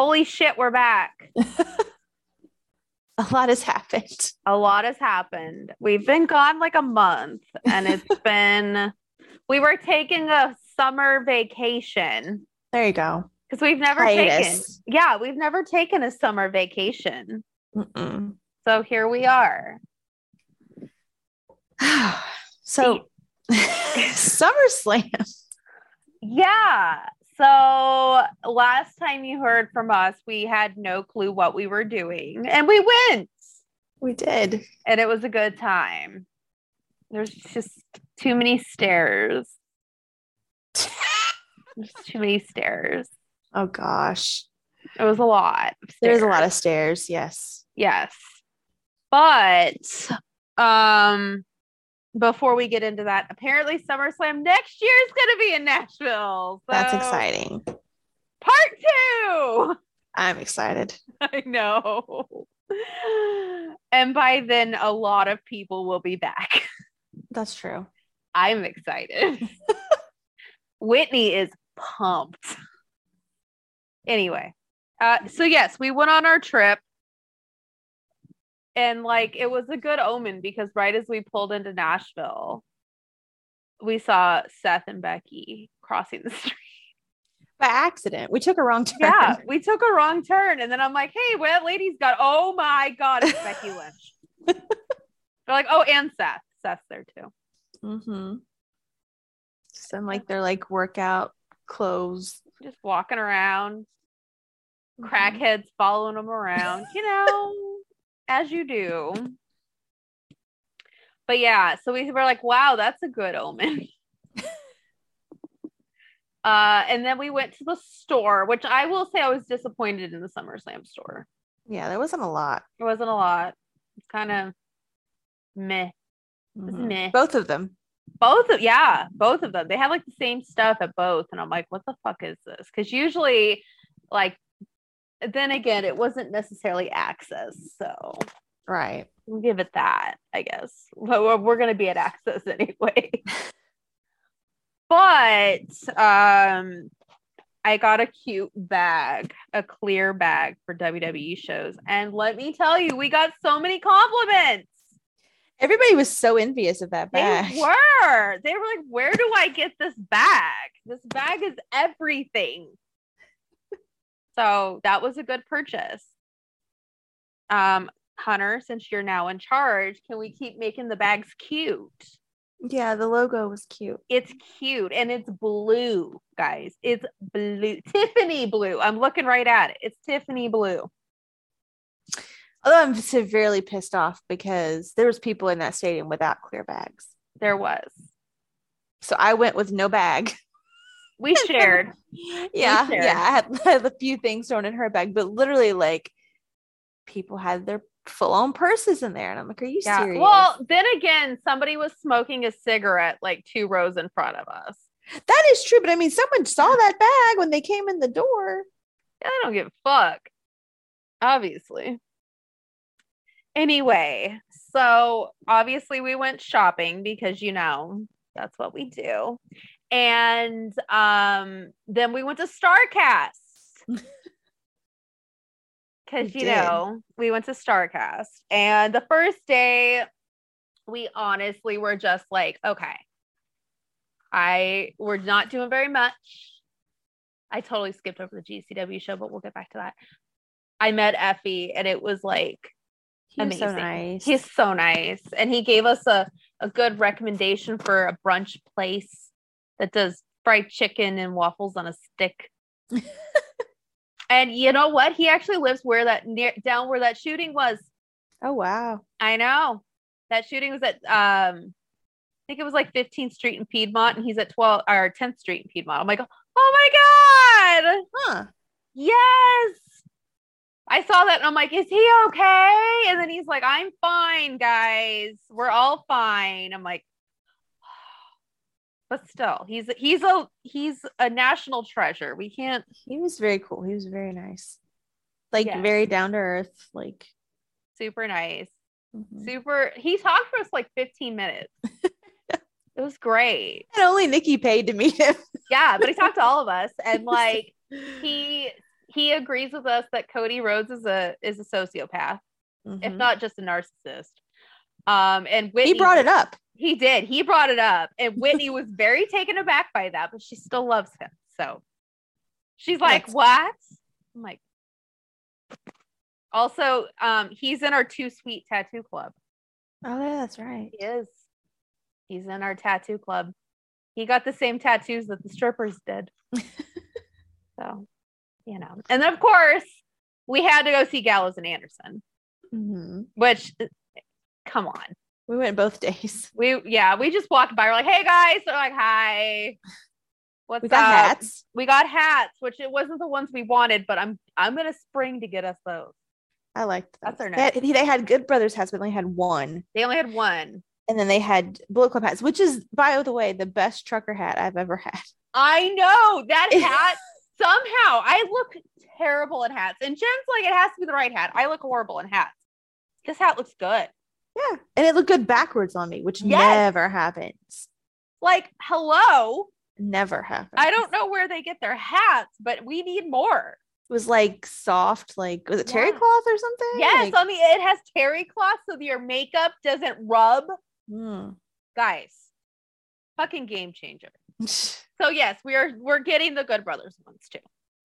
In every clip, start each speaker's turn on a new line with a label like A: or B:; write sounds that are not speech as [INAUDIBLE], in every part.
A: Holy shit, we're back. [LAUGHS]
B: a lot has happened.
A: A lot has happened. We've been gone like a month and it's [LAUGHS] been, we were taking a summer vacation
B: There you go.
A: because we've never taken, yeah, we've never taken a summer vacation.
B: Mm-mm.
A: So here we are. [SIGHS]
B: so, [LAUGHS] SummerSlam.
A: Yeah. So last time you heard from us, we had no clue what we were doing and we went
B: We did.
A: and it was a good time. There's just too many stairs. There's too many stairs.
B: Oh gosh,
A: It was a lot.
B: there's a lot of stairs. Yes.
A: yes. But um before we get into that, apparently SummerSlam next year is gonna be in Nashville.
B: That's exciting.
A: Part two.
B: I'm excited. [LAUGHS]
A: I know. And by then a lot of people will be back.
B: That's true.
A: I'm excited. [LAUGHS] Whitney is pumped. Anyway, uh, so yes, we went on our trip, and like it was a good omen because right as we pulled into Nashville, we saw Seth and Becky crossing the [LAUGHS] street.
B: By accident, we took a wrong turn.
A: Yeah, [LAUGHS] we took a wrong turn, and then I'm like, "Hey, well, lady's got." Oh my god, it's Becky [LAUGHS] Lynch. They're like, "Oh, and Seth. Seth's there too."
B: Mm-hmm. Some like their like workout clothes.
A: just walking around,
B: Mhm.
A: crackheads following them around, you know, as you do. But yeah, so we were like, wow, that's a good omen. [LAUGHS] uh, and then we went to the store, which I will say I was disappointed in the SummerSlam store.
B: Yeah, there wasn't a lot.
A: It wasn't a lot. It's kind of meh.
B: Mhm.
A: meh.
B: Both of them.
A: both of yeah both of them they had like the same stuff at both and i'm like what the fuck is this because usually like then again it wasn't necessarily access so
B: Right.
A: we'll give it that i guess but we're, we're gonna be at access [LAUGHS] anyway but um i got a cute bag a clear bag for wwe shows and let me tell you we got so many compliments
B: Everybody was so envious of that bag.
A: they [LAUGHS] were. They were like, where do I get this bag? This bag is everything. So that was a good purchase. Um, Hunter, since you're now in charge, can we keep making the bags cute?
B: Yeah, the logo was cute.
A: It's cute and it's blue, guys. It's blue, Tiffany blue. I'm looking right at it. It's Tiffany blue.
B: Although I'm severely pissed off because there was people in that stadium without clear bags.
A: There was.
B: So I went with no bag. [LAUGHS]
A: We shared. [LAUGHS]
B: yeah,
A: shared.
B: yeah. I had, [LAUGHS] I had a few things thrown in her bag, but literally, like, people had their full on purses in there, and I'm like, "Are you
A: Yeah.
B: serious?"
A: Well, then again, somebody was smoking a cigarette like two rows in front of us.
B: that is true. But I mean, someone saw that bag when they came in the door.
A: Yeah, I don't give a fuck. Obviously. Anyway, so obviously we went shopping because you know that's what we do. And um then we went to Starcast. [LAUGHS] Cause you
B: did.
A: know, we went to Starcast. And the first day we honestly were just like, okay. I we're not doing very much. I totally skipped over the GCW show, but we'll get back to that. I met Effy and it was like
B: He was so
A: Amazing.
B: nice.
A: he's so nice. And he gave us a, a good recommendation for a brunch place that does fried chicken and waffles on a stick. [LAUGHS] and you know what? He actually lives where that near down where that shooting was.
B: oh wow.
A: I know. That shooting was at um I think it was like 15th Street in Piedmont and he's at 12 or 10th Street in Piedmont. I'm like, "Oh my god!"
B: Huh.
A: Yes. I saw that and I'm like, is he okay? And then he's like, I'm fine, guys. We're all fine. I'm like, but still, he's he's a he's a national treasure. We can't
B: He was very cool. He was very nice. Like
A: Yes.
B: very down to earth. Like
A: super nice.
B: mhm.
A: Super he talked for us like 15 minutes. [LAUGHS] it was great.
B: and only Nikki paid to meet him.
A: Yeah, but he talked to all of us and [LAUGHS] like he he agrees with us that Cody Rhodes is a is a sociopath, if
B: Mhm.
A: not just a narcissist. Um, and Whitney
B: he brought it up.
A: He did. He brought it up, and Whitney was very taken aback by that, but she still loves him. So she's like,
B: That's-
A: "What?" I'm like, also, um, he's in our Too Sweet Tattoo Club.
B: Oh, yeah, that's right.
A: He is. He's in our tattoo club. He got the same tattoos that the strippers did. [LAUGHS] so, you know. And of course, we had to go see Gallows and Anderson,
B: Mhm.
A: which, come on.
B: We went both days.
A: We, yeah, we just walked by. We're like, hey guys. They're like, hi. What's
B: We got
A: up?
B: hats.
A: We got hats, which it wasn't the ones we wanted, but I'm I'm gonna spring to get us those.
B: I liked
A: That's
B: those.
A: their
B: They had, they had Good Brothers hats, but they only had one.
A: They only had one.
B: And then they had Bullet Club hats, which is, by the way, the best trucker hat I've ever had.
A: I know that [LAUGHS] hat. somehow I look terrible in hats, and Jen's like, it has to be the right hat. I look horrible in hats. This hat looks good.
B: Yeah. And it looked good backwards on me, which
A: Yes.
B: never happens.
A: Like, hello.
B: Never happens.
A: I don't know where they get their hats, but we need more.
B: It was like soft, like, was it terry
A: Yeah.
B: cloth or something?
A: Yes,
B: Like,
A: on the it has terry cloth so your makeup doesn't rub.
B: mm.
A: Guys, fucking game changer. [LAUGHS] So yes, we are we're getting the Good Brothers ones too,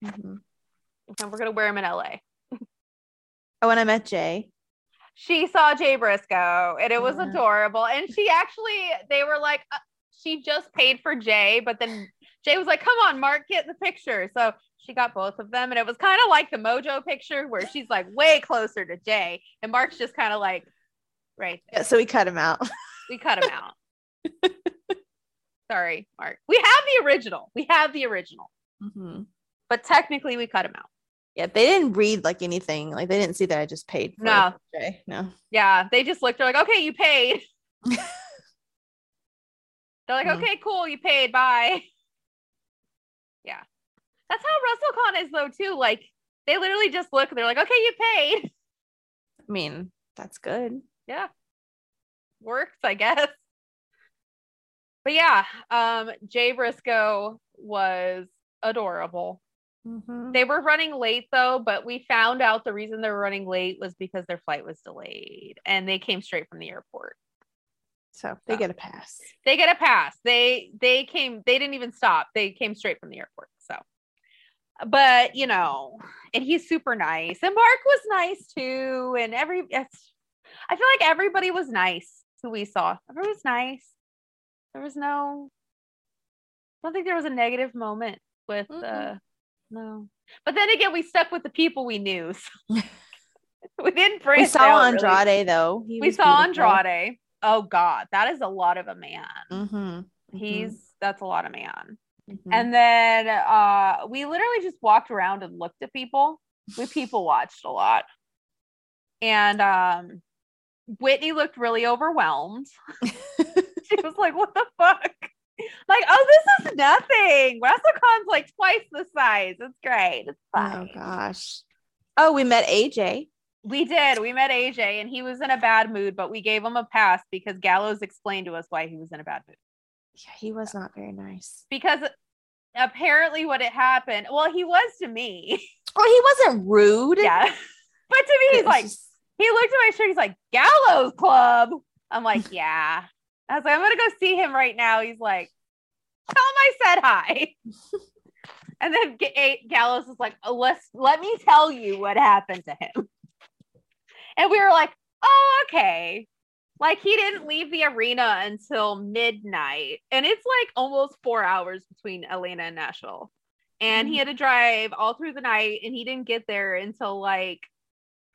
B: Mhm.
A: and we're gonna wear them in LA.
B: Oh, and I met Jay.
A: She saw Jay Briscoe, and it was
B: Yeah.
A: adorable. And she actually, they were like, uh, she just paid for Jay, but then Jay was like, "Come on, Mark, get the picture." So she got both of them, and it was kind of like the Mojo picture where she's like way closer to Jay, and Mark's just kind of like right. there.
B: Yeah, so we cut him out. [LAUGHS]
A: We cut him out. Sorry, Mark. We have the original. We have the original,
B: Mhm.
A: but technically we cut him out.
B: Yeah, they didn't read like anything. Like they didn't see that I just paid. For
A: No.
B: Jay. No.
A: Yeah, they just looked. They're like, okay, you paid. [LAUGHS] They're like,
B: Hmm.
A: okay, cool, you paid. Bye. Yeah, that's how Russell WrestleCon is though too. Like they literally just look. and They're like, okay, you paid. [LAUGHS]
B: I mean, that's good.
A: Yeah, works, I guess. But yeah, um, Jay Briscoe was adorable.
B: Mhm.
A: They were running late though, but we found out the reason they were running late was because their flight was delayed and they came straight from the airport.
B: So they
A: So.
B: get a pass.
A: They get a pass. They they came they didn't even stop. They came straight from the airport. So but you know, and he's super nice. And Mark was nice too. And every I feel like everybody was nice who we saw. Everyone was nice. There was no I don't think there was a negative moment with uh
B: Mm-mm.
A: No. But then again, we stuck with the people we knew. [LAUGHS] so [LAUGHS] we didn't branch
B: We saw
A: out really.
B: Andrade though. He
A: We saw
B: beautiful.
A: Andrade. Oh God, that is a lot of a man.
B: Mhm.
A: He's that's a lot of man.
B: Mhm.
A: And then uh we literally just walked around and looked at people. We [LAUGHS] people watched a lot. And um Whitney looked really overwhelmed. she was like, what the fuck? Like, oh, this is nothing. WrestleCon's like twice the size. It's great. It's
B: oh,
A: fine.
B: oh gosh. Oh, we met AJ.
A: We did. We met AJ and he was in a bad mood, but we gave him a pass because Gallows explained to us why he was in a bad mood.
B: Yeah, he was not very nice.
A: Because apparently what had happened, well, he was to me.
B: Well, he wasn't rude.
A: yeah. [LAUGHS] But to me, he's like,
B: just-
A: he looked at my shirt, he's like, Gallows Club. I'm like, [LAUGHS] yeah. I was like, I'm gonna go see him right now. He's like, tell him I said hi. [LAUGHS] and then Ga- Gallows is like, oh, let's let me tell you what happened to him. And we were like, oh, okay. Like he didn't leave the arena until midnight. And it's like almost four hours between Atlanta and Nashville. And he had to drive all through the night and he didn't get there until like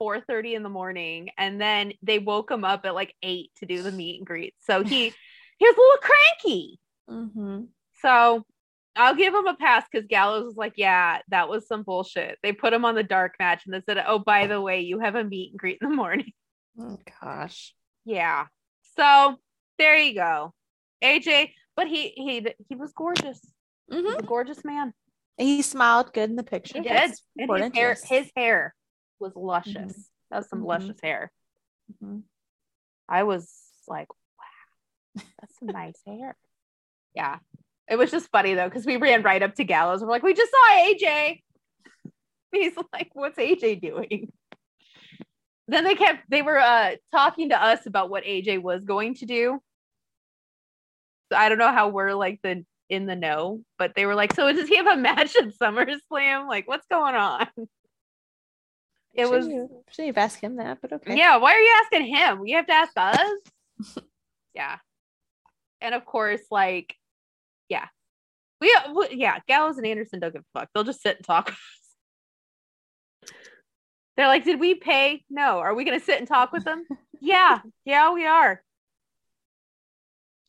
A: 4:30 in the morning. And then they woke him up at like eight to do the meet and greet. So he [LAUGHS] he was a little cranky.
B: Mhm.
A: So I'll give him a pass because Gallows was like, yeah, that was some bullshit. They put him on the dark match and they said, oh, by the way, you have a meet and greet in the [LAUGHS] morning.
B: Oh gosh.
A: Yeah. So there you go. AJ, but he he he was gorgeous.
B: Mhm.
A: He's a gorgeous man.
B: He smiled good in the picture.
A: He did. And his hair, his hair was luscious. That was some
B: Mhm.
A: luscious hair.
B: Mhm.
A: I was like, wow, that's some nice hair. Yeah. It was just funny though, because we ran right up to Gallows. We're like, we just saw AJ. [LAUGHS] He's like, what's AJ doing? Then they kept they were uh talking to us about what AJ was going to do. So I don't know how we're like the in the know, but they were like, so does he have a match at SummerSlam? Like, what's going on? It was
B: Shouldn't you, shouldn't you asked him that? But okay.
A: yeah, why are you asking him? You have to ask us. [LAUGHS] yeah. And of course, like, yeah. We, we yeah, Gallows and Anderson don't give a fuck. They'll just sit and talk. [LAUGHS] They're like, did we pay? No. Are we gonna sit and talk with them? [LAUGHS] yeah, yeah, we are.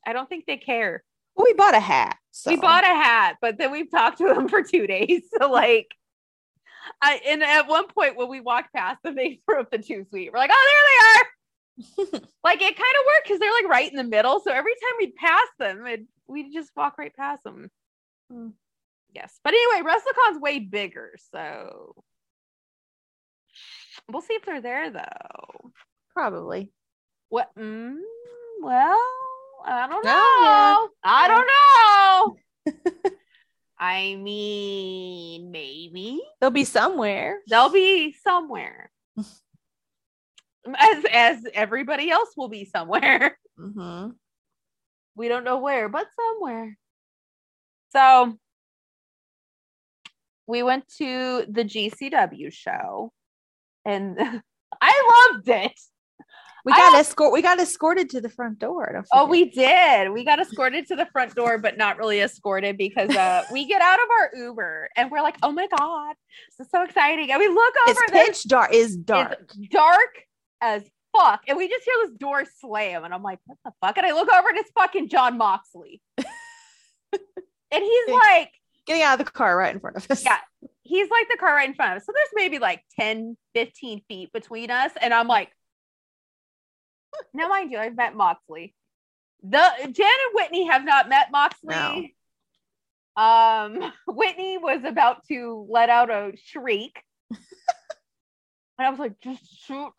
A: I don't think they care.
B: Well, we bought a hat. So.
A: We bought a hat, but then we've talked to them [LAUGHS] for two days. So like I and at one point when we walked past them, they threw up the Too Sweet. We're like, oh, there they are. like it kind of worked because they're like right in the middle. So every time we'd pass them, it, we'd just walk right past them.
B: Hmm.
A: Yes. But anyway, WrestleCon's way bigger. So we'll see if they're there though.
B: Probably.
A: What? Mm, well, I don't know.
B: Oh,
A: I don't know. [LAUGHS] I mean, maybe
B: They'll be somewhere.
A: they'll be somewhere. [LAUGHS] As as everybody else will be somewhere.
B: hmm
A: We don't know where, but somewhere. So we went to the GCW show and [LAUGHS] I loved it.
B: We got
A: don't-
B: escort. We got escorted to the front door.
A: Oh, we did. We got escorted to the front door, but not really escorted because uh, [LAUGHS] we get out of our Uber and we're like, oh my God, this is so exciting. And we look over
B: It's
A: there.
B: pitch dark. Is dark.
A: It's dark as fuck. And we just hear this door slam. And I'm like, what the fuck? And I look over and it's fucking Jon Moxley. [LAUGHS] and he's like,
B: Getting out of the car right in front of us.
A: Yeah. he's like the car right in front of us. So there's maybe like 10, 15 feet between us. And I'm like, now mind you, I've met Moxley. The Jan and Whitney have not met Moxley. Um, [LAUGHS] Whitney was about to let out a shriek. [LAUGHS] and I was like, just shoot,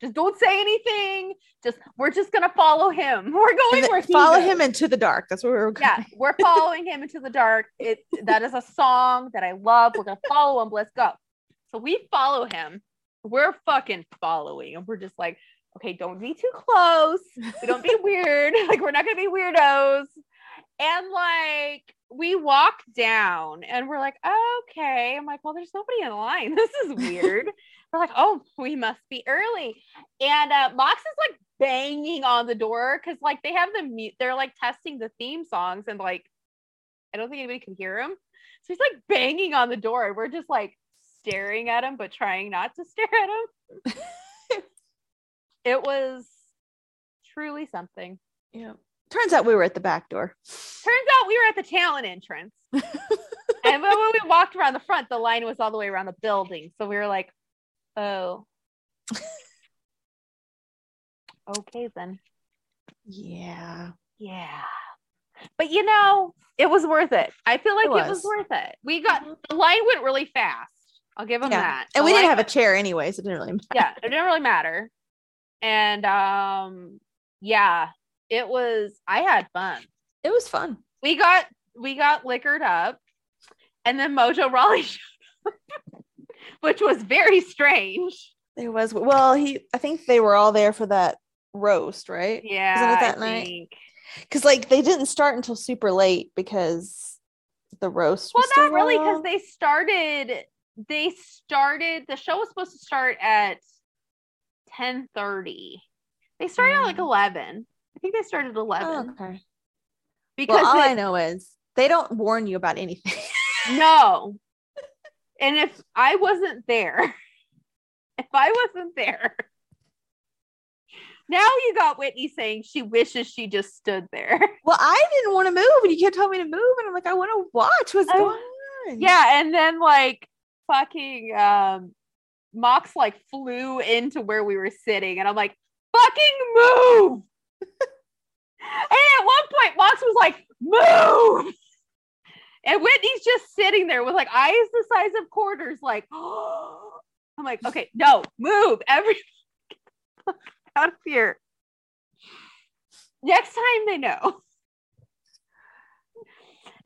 A: just don't say anything. Just we're just gonna follow him. [LAUGHS] We're going where he
B: follow him into the dark. That's where we're going.
A: Yeah, we're following him into the dark. It that is a song that I love. We're gonna follow him. Let's go. So we follow him. We're fucking following, and we're just like, okay, don't be too close. We don't be [LAUGHS] weird. Like we're not gonna be weirdos. And like we walk down, and we're like, okay. I'm like, well, there's nobody in line. [LAUGHS] This is weird. [LAUGHS] we're like, oh, we must be early. And uh, Mox is like banging on the door because like they have the mute. They're like testing the theme songs, and like I don't think anybody can hear him. So he's like banging on the door. and We're just like staring at him, but trying not to [LAUGHS] stare at him. it was truly something.
B: Yeah. Turns out we were at the back door.
A: Turns out we were at the talent entrance. [LAUGHS] and when, we walked around the front, the line was all the way around the building. So we were like, oh. okay, then.
B: Yeah.
A: Yeah. But you know, it was worth it. I feel like
B: It
A: it was,
B: was.
A: worth it. We got the line went really fast. I'll give them
B: Yeah.
A: that.
B: And
A: The
B: we didn't have a chair anyway, so it didn't really matter.
A: yeah, it didn't really matter. And um yeah, it was I had fun.
B: It was fun.
A: We got we got liquored up and then Mojo Rawley [LAUGHS] showed up, which was very strange.
B: There was well, he I think they were all there for that roast, right?
A: Yeah.
B: that
A: I
B: night?
A: think.
B: Because like they didn't start until super late because the roast
A: Well,
B: was
A: not really, because they started. They started. The show was supposed to start at ten thirty. They started at like
B: Mm.
A: eleven. I think they started at
B: Oh,
A: eleven
B: okay.
A: because
B: Well, all I know is they don't warn you about anything. [LAUGHS]
A: no. And if I wasn't there, [LAUGHS] if I wasn't there, now you got Whitney saying she wishes she just stood there. [LAUGHS]
B: well, I didn't want to move, and you kept telling me to move, and I'm like, I want to watch what's going on.
A: Yeah, and then like fucking um Mox like flew into where we were sitting, and I'm like, fucking move. And at one point, Mox was like, move. And Whitney's just sitting there with like eyes the size of quarters, like, [GASPS] I'm like, okay, no, move. Every [LAUGHS] out of here. Next time they know.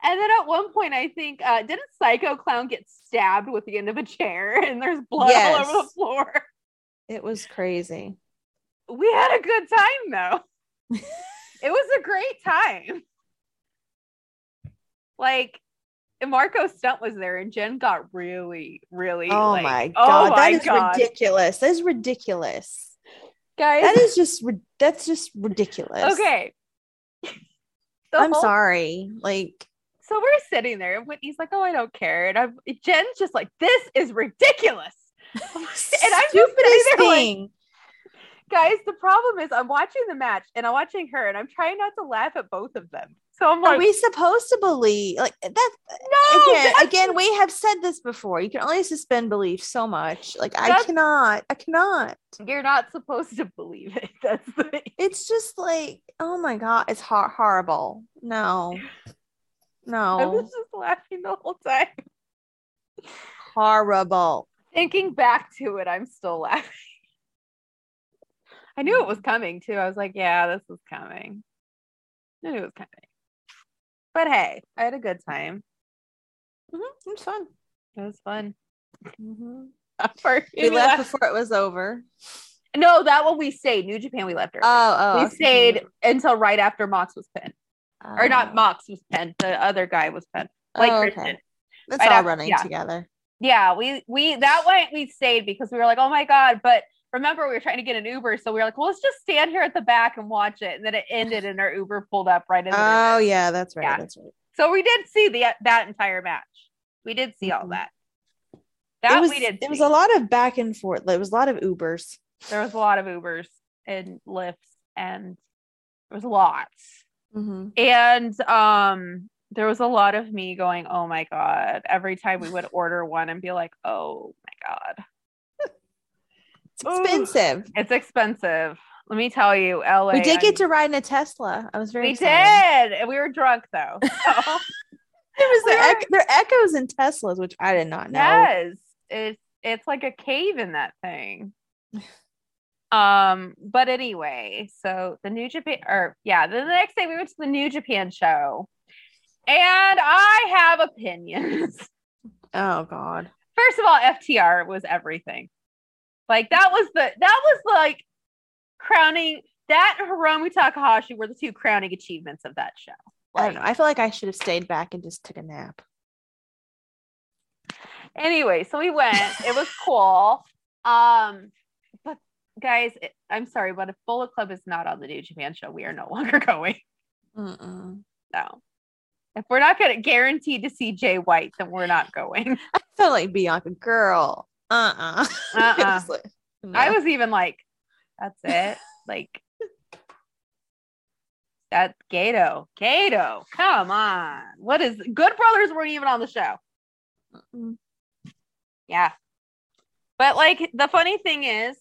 A: And then at one point, I think uh, didn't Psycho Clown get stabbed with the end of a chair, [LAUGHS] and there's blood all over the floor.
B: It was crazy.
A: We had a good time though. It was a great time. Like Marko Stunt was there, and Jen got really, really.
B: Oh
A: like,
B: my
A: oh
B: god,
A: my
B: that is
A: God.
B: ridiculous. That is ridiculous.
A: guys.
B: That is just that's just ridiculous.
A: okay. The
B: I'm
A: whole-
B: sorry. Like
A: So we're sitting there, and Whitney's like, "Oh, I don't care," and I'm Jen's just like, "This is ridiculous." [LAUGHS] and I'm just sitting there like,
B: thing.
A: Guys, the problem is I'm watching the match and I'm watching her and I'm trying not to laugh at both of them. So I'm like, Are
B: we supposed to believe like that
A: no,
B: again
A: that's-
B: again we have said this before you can only suspend belief so much like i cannot i cannot
A: you're not supposed to believe it. [LAUGHS] That's the
B: it's just like oh my god it's hor- horrible no no. [LAUGHS]
A: I was just laughing the whole time.
B: horrible
A: Thinking back to it, I'm still laughing. I knew it was coming too. I was like, yeah, this is coming. I knew it was coming. But hey, I had a good time.
B: Mhm, it was fun
A: It was fun. [LAUGHS]
B: Mhm.
A: For-
B: we left before it was over
A: No, that one we stayed. New Japan, we left early.
B: oh oh
A: we stayed until right after Mox was pinned. Or not
B: Oh.
A: Mox was pinned. The other guy was pinned. Like
B: Oh,
A: Christian.
B: that's
A: Right
B: all
A: after-
B: running
A: yeah.
B: together
A: Yeah, we we that way we stayed because we were like, oh my god. But remember, we were trying to get an Uber, so we were like, well, let's just stand here at the back and watch it. And then it ended, and our Uber pulled up right in.
B: oh yeah that's right
A: Yeah.
B: that's right
A: So we did see the that entire match. We did see all
B: Mhm.
A: that. That
B: it was
A: we did.
B: it was a lot of back and forth there was a lot of ubers
A: There was a lot of Ubers and Lyfts, and there was lots.
B: mm-hmm.
A: And um, there was a lot of me going, "Oh my god!" Every time we would order one and be like, "Oh my god."
B: It's
A: Ooh.
B: expensive
A: It's expensive. Let me tell you, LA.
B: we did get to ride in a tesla i was very
A: We
B: excited.
A: did, and we were drunk though. [LAUGHS] So,
B: There was the
A: We were-
B: ec- there echoes in Teslas, which I did not know.
A: yes, it's it's like a cave in that thing. Um, but anyway, so the New Japan, or yeah, the next day we went to the New Japan show, and I have opinions.
B: Oh God.
A: First of all, FTR was everything. Like that was the that was like crowning that and Hiromu Takahashi were the two crowning achievements of that show.
B: I don't know. I feel like I should have stayed back and just took a nap.
A: anyway, so we went. It was cool. Um, but guys, it- I'm sorry, but if Bullet Club is not on the New Japan show, we are no [LAUGHS] longer going.
B: Mm-mm.
A: No. If we're not gonna guaranteed to see Jay White, then we're not going. [LAUGHS]
B: I felt like Bianca, girl. Uh-uh. [LAUGHS]
A: Uh-uh.
B: It was like, no.
A: I was even like, that's it. [LAUGHS] like that Gato. Gato. Come on. What is Good Brothers weren't even on the show.
B: Mm-mm.
A: Yeah. But like the funny thing is,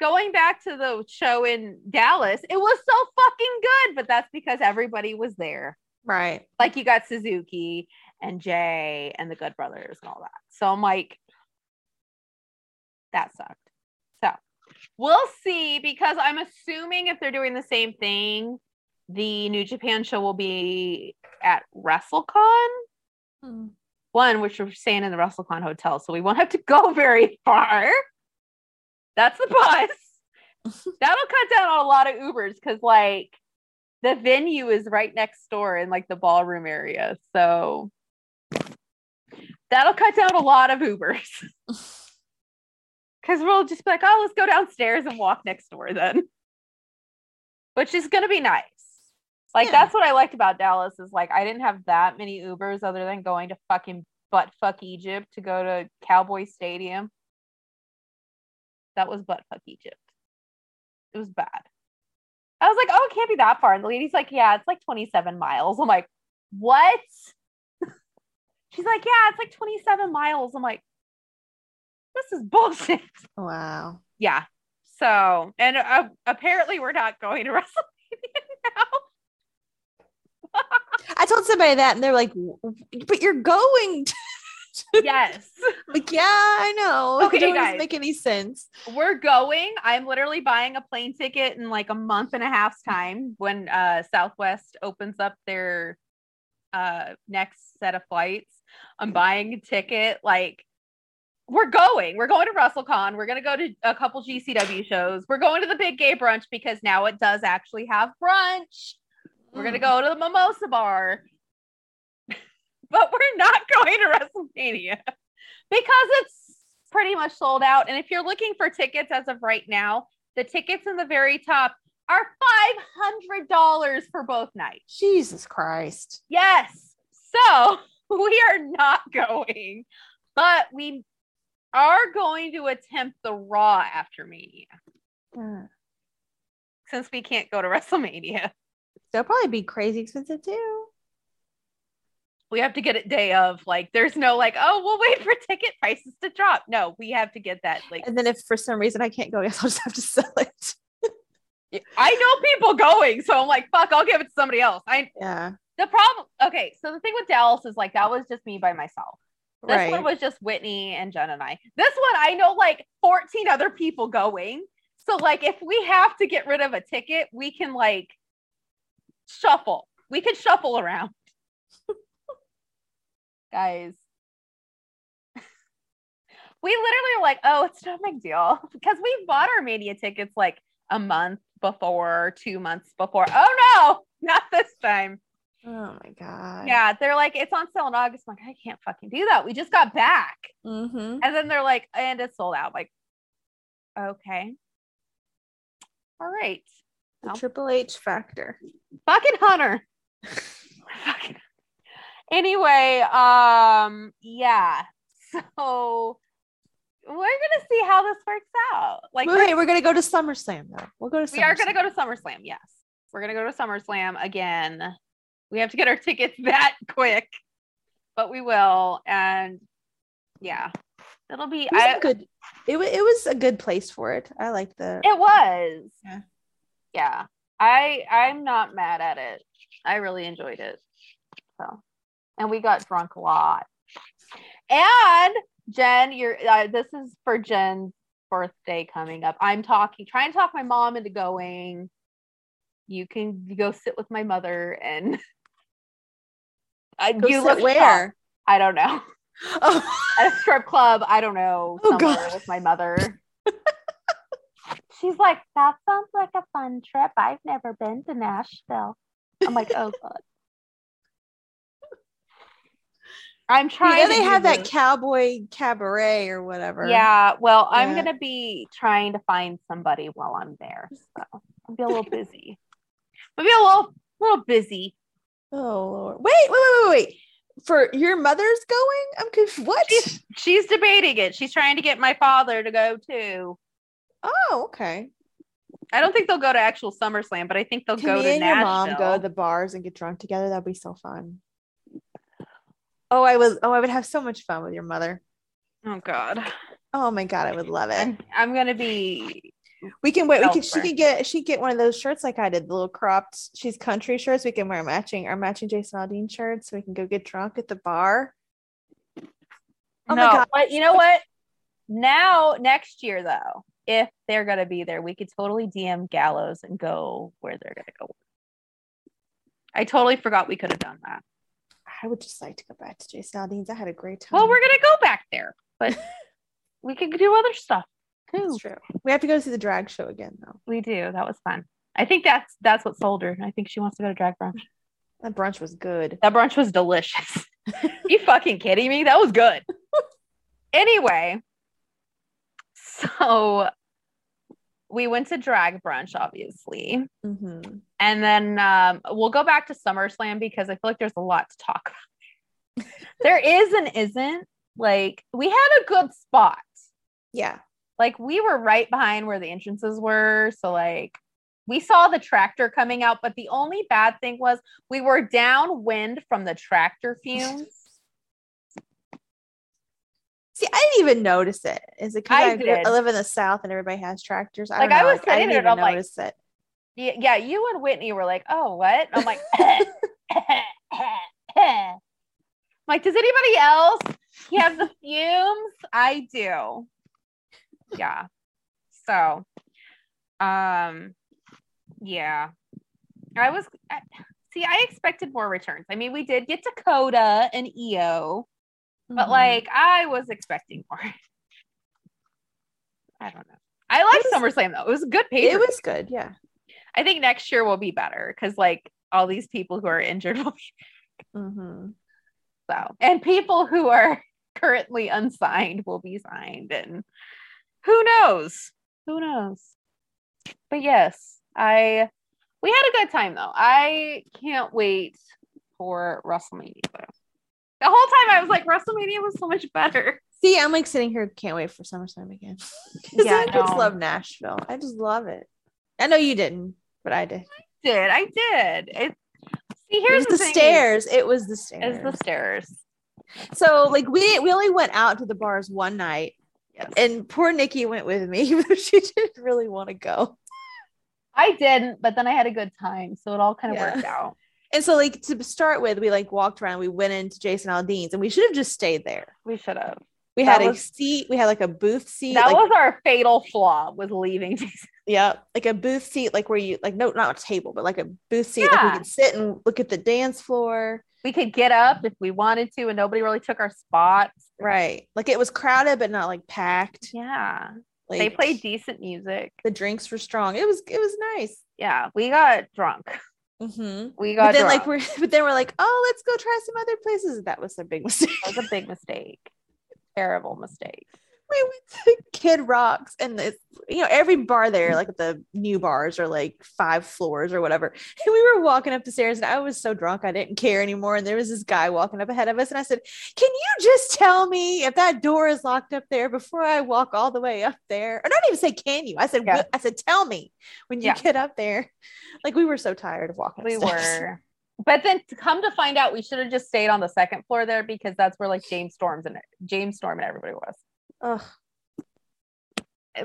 A: going back to the show in Dallas, it was so fucking good, but that's because everybody was there.
B: right.
A: Like you got Suzuki and Jay and the Good Brothers and all that. So I'm like, that sucked. So we'll see because I'm assuming if they're doing the same thing, the New Japan show will be at WrestleCon
B: Mm.
A: one, which we're staying in the WrestleCon hotel, so we won't have to go [LAUGHS] very far. That's the bus. [LAUGHS] That'll cut down on a lot of Ubers because, like, the venue is right next door in like the ballroom area, so that'll cut down a lot of Ubers. [LAUGHS] Because we'll just be like, oh, let's go downstairs and walk next door then, which is gonna be nice. Like
B: Yeah.
A: that's what I liked about Dallas is like I didn't have that many Ubers other than going to fucking butt fuck Egypt to go to Cowboy Stadium. That was butt fuck Egypt. It was bad. I was like, oh, it can't be that far. And the lady's like, yeah, it's like 27 miles. I'm like, what? [LAUGHS] She's like, yeah, it's like 27 miles. I'm like, this is bullshit. [LAUGHS]
B: Wow.
A: Yeah. So, and uh, apparently we're not going to [LAUGHS] WrestleMania now.
B: I told somebody that and they're like, but you're going [LAUGHS] to
A: yes.
B: like, yeah, I know.
A: Okay,
B: it doesn't
A: guys.
B: make any sense.
A: We're going. I'm literally buying a plane ticket in like a month and a half's time when uh Southwest opens up their uh next set of flights. I'm buying a ticket. Like we're going. We're going to WrestleCon. We're gonna go to a couple GCW shows. We're going to the big gay brunch because now it does actually have brunch. We're gonna
B: Mm.
A: go to the mimosa bar. [LAUGHS] but we're not going to WrestleMania because it's pretty much sold out. And if you're looking for tickets as of right now, the tickets in the very top are $500 for both nights.
B: Jesus Christ.
A: Yes. So [LAUGHS] we are not going, but we are going to attempt the Raw after Mania
B: Uh,
A: since we can't go to [LAUGHS] WrestleMania.
B: They'll probably be crazy expensive too.
A: We have to get it day of. Like, there's no like, oh, we'll wait for ticket prices to drop. No, we have to get that. Like,
B: And then if for some reason I can't go, I guess [LAUGHS] I'll just have to sell it. [LAUGHS]
A: I know people going, so I'm like, fuck, I'll give it to somebody else. I
B: Yeah.
A: the problem. Okay, so the thing with Dallas is like that was just me by myself. This
B: right.
A: one was just Whitney and Jen and I. This one I know like 14 other people going. So like if we have to get rid of a ticket, we can like shuffle. We can shuffle around. [LAUGHS] Guys. [LAUGHS] We literally are like, oh, it's no big deal. [LAUGHS] Because we bought our media tickets like a month before, two months before. Oh no, not this time.
B: Oh my god.
A: Yeah, they're like, it's on sale in August. I'm like, I can't fucking do that. We just got back.
B: Mm-hmm.
A: And then they're like, and it's sold out. I'm like, okay. All right.
B: The
A: No.
B: Triple H factor.
A: Fucking Hunter. [LAUGHS] Fucking. Anyway, um, yeah. So we're gonna see how this works out. Like
B: Well, hey, we're gonna go to SummerSlam though. We'll go to.
A: we are gonna go to SummerSlam. Yes, we're gonna go to SummerSlam again. We have to get our tickets that [LAUGHS] quick, but we will. And yeah, it'll be.
B: It
A: I,
B: a good. It was. It was a good place for it. I like the.
A: It was.
B: Yeah.
A: Yeah. I I'm not mad at it. I really enjoyed it. So, and we got drunk a lot. And Jen, you're uh, this is for Jen's birthday coming up. I'm talking, trying to talk my mom into going. You can go sit with my mother and. [LAUGHS] I,
B: Go
A: you look
B: where?
A: I don't know. [LAUGHS]
B: Oh.
A: At a strip club. I don't know.
B: Oh, God.
A: with my mother. She's like, that sounds like a fun trip. I've never been to Nashville. I'm like, oh god. I'm trying.
B: Yeah,
A: to
B: they have that cowboy cabaret or whatever.
A: Yeah, well, I'm gonna be trying to find somebody while I'm there, so I'll be a little [LAUGHS] busy. I'll be a little, little busy.
B: Oh Lord. Wait, wait, wait, wait, wait. For your mother's going? I'm confused. What?
A: She's, she's debating it. She's trying to get my father to go too.
B: Oh, okay.
A: I don't think they'll go to actual SummerSlam, but I think they'll
B: Can
A: go
B: me
A: to
B: and your mom go to the bars and get drunk together? That'd be so fun. Oh, I was. Oh, I would have so much fun with your mother.
A: oh God,
B: Oh my god, I would love it.
A: I'm, I'm gonna be.
B: We can wait. We can. She can get. She get one of those shirts like I did, the little cropped. She's country shirts. We can wear matching our matching Jason Aldean shirts. So we can go get drunk at the bar. Oh my
A: no,
B: God.
A: but you know what? Now, next year though, if they're gonna be there, we could totally DM Gallows and go where they're gonna go. I totally forgot we could have done that.
B: I would just like to go back to Jason Aldean's. I had a great time.
A: Well, we're gonna go back there, but [LAUGHS] we could do other stuff.
B: That's true. We have to go see the drag show again though.
A: We do. That was fun. I think that's that's what sold her. I think she wants to go to drag brunch.
B: That brunch was good.
A: That brunch was delicious. [LAUGHS] you fucking kidding me? That was good. anyway, so we went to drag brunch, obviously.
B: hmm
A: And then um, we'll go back to SummerSlam because I feel like there's a lot to talk about. there is and isn't. Like, we had a good spot.
B: Yeah.
A: Like, we were right behind where the entrances were. So, like, we saw the tractor coming out, but the only bad thing was we were downwind from the tractor fumes. [LAUGHS]
B: See, I didn't even notice it. Is it because
A: I
B: I,
A: did.
B: I live in the south and everybody has tractors? I
A: Like,
B: don't
A: I was
B: like, I
A: sitting
B: didn't
A: there
B: even
A: I'm like-
B: notice it.
A: Yeah, yeah, you and Whitney were like, oh, what? I'm like, [LAUGHS] [LAUGHS] like, does anybody else have the fumes? I do. Yeah. So, um, yeah. I was I, See, I expected more returns. I mean, we did get Dakota and IO, but
B: Mhm.
A: like I was expecting more. I don't know. I like
B: It was-
A: SummerSlam though. It was a good pay.
B: it was good. Yeah.
A: I think next year will be better because like all these people who are injured will be
B: Mm-hmm.
A: so, and people who are [LAUGHS] currently unsigned will be signed, and who knows? Who knows? But yes, I we had a good time though. I can't wait for WrestleMania. Though. The whole time I was like, WrestleMania was so much better.
B: See, I'm like sitting here, can't wait for SummerSlam again. [LAUGHS]
A: Yeah,
B: I just love Nashville. I just love it. I know you didn't, but I did.
A: Did I did it? See, here's
B: was the
A: thing,
B: stairs. It was the stairs.
A: Is the stairs.
B: So like we we only went out to the bars one night,
A: Yes.
B: and poor Nikki went with me, [LAUGHS] though she didn't really want to go.
A: I didn't, but then I had a good time, so it all kind of
B: Yeah.
A: worked out.
B: And so like to start with, we like walked around. We went into Jason Aldean's, and we should have just stayed there.
A: We should have.
B: We
A: That
B: had a seat. We had like a booth seat.
A: That
B: like,
A: was our fatal flaw was leaving.
B: yeah, like a booth seat, like where you like no, not a table, but like a booth seat. Like we could sit and look at the dance floor.
A: we could get up if we wanted to, and nobody really took our spots.
B: Right, like it was crowded, but not like packed.
A: Yeah,
B: Like
A: they played decent music.
B: The drinks were strong. It was it was nice.
A: Yeah, we got drunk.
B: Mm-hmm.
A: We
B: But then
A: drunk.
B: like we're [LAUGHS] but then we're like, oh, let's go try some other places. That was a big [LAUGHS] mistake.
A: that was a big mistake. Terrible mistake.
B: We went to Kid Rock's and it's you know every bar there, like the new bars are like five floors or whatever. And we were walking up the stairs and I was so drunk I didn't care anymore. And there was this guy walking up ahead of us and I said, Can you just tell me if that door is locked up there before I walk all the way up there? Or not even say can you? I said,
A: Yeah.
B: I said, tell me when you
A: Yeah.
B: get up there. Like we were so tired of walking.
A: We
B: upstairs.
A: were. [LAUGHS] But then to come to find out, we should have just stayed on the second floor there because that's where like James Storms and James Storm and everybody was.
B: Ugh.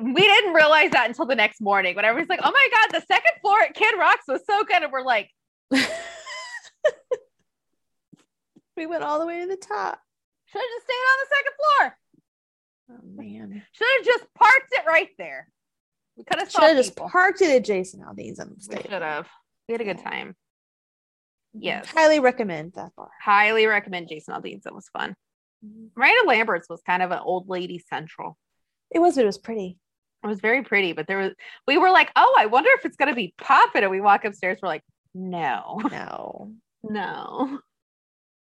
A: We didn't realize that until the next morning when everybody's like, "Oh my god, the second floor at Kid Rock's was so good," and we're like, [LAUGHS]
B: we went all the way to the top.
A: "Should have just stayed on the second floor.
B: Oh man.
A: Should have just parked it right there. We could have
B: Should have just parked it at Jason Aldean's and
A: We
B: stayed.
A: should have. We had a good time. Yes.
B: Highly recommend that bar.
A: Highly recommend Jason Aldean's. It was fun. Miranda Lambert's was kind of an old lady central.
B: It was, it was pretty.
A: It was very pretty, but there was we were like, oh, I wonder if it's gonna be popping. And we walk upstairs, we're like, no, [LAUGHS]
B: No.
A: no.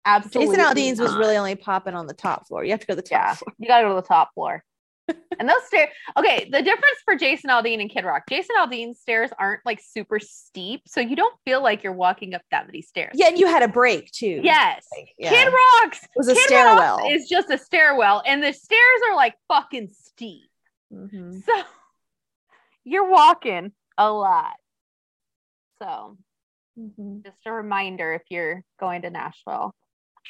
A: Absolutely.
B: Jason Aldean's was really only popping on the top floor. You have to go to the top
A: yeah.
B: floor.
A: You gotta go to the top floor. And those stairs okay, the difference for Jason Aldean and Kid Rock, Jason Aldean's stairs aren't like super steep, so you don't feel like you're walking up that many stairs.
B: Yeah, and you had a break too.
A: Yes.
B: Like, yeah.
A: Kid Rock's
B: It was a
A: Kid
B: stairwell.
A: Rock is just a stairwell, and the stairs are like fucking steep.
B: Mhm.
A: So you're walking a lot. So
B: Mhm.
A: just a reminder if you're going to Nashville.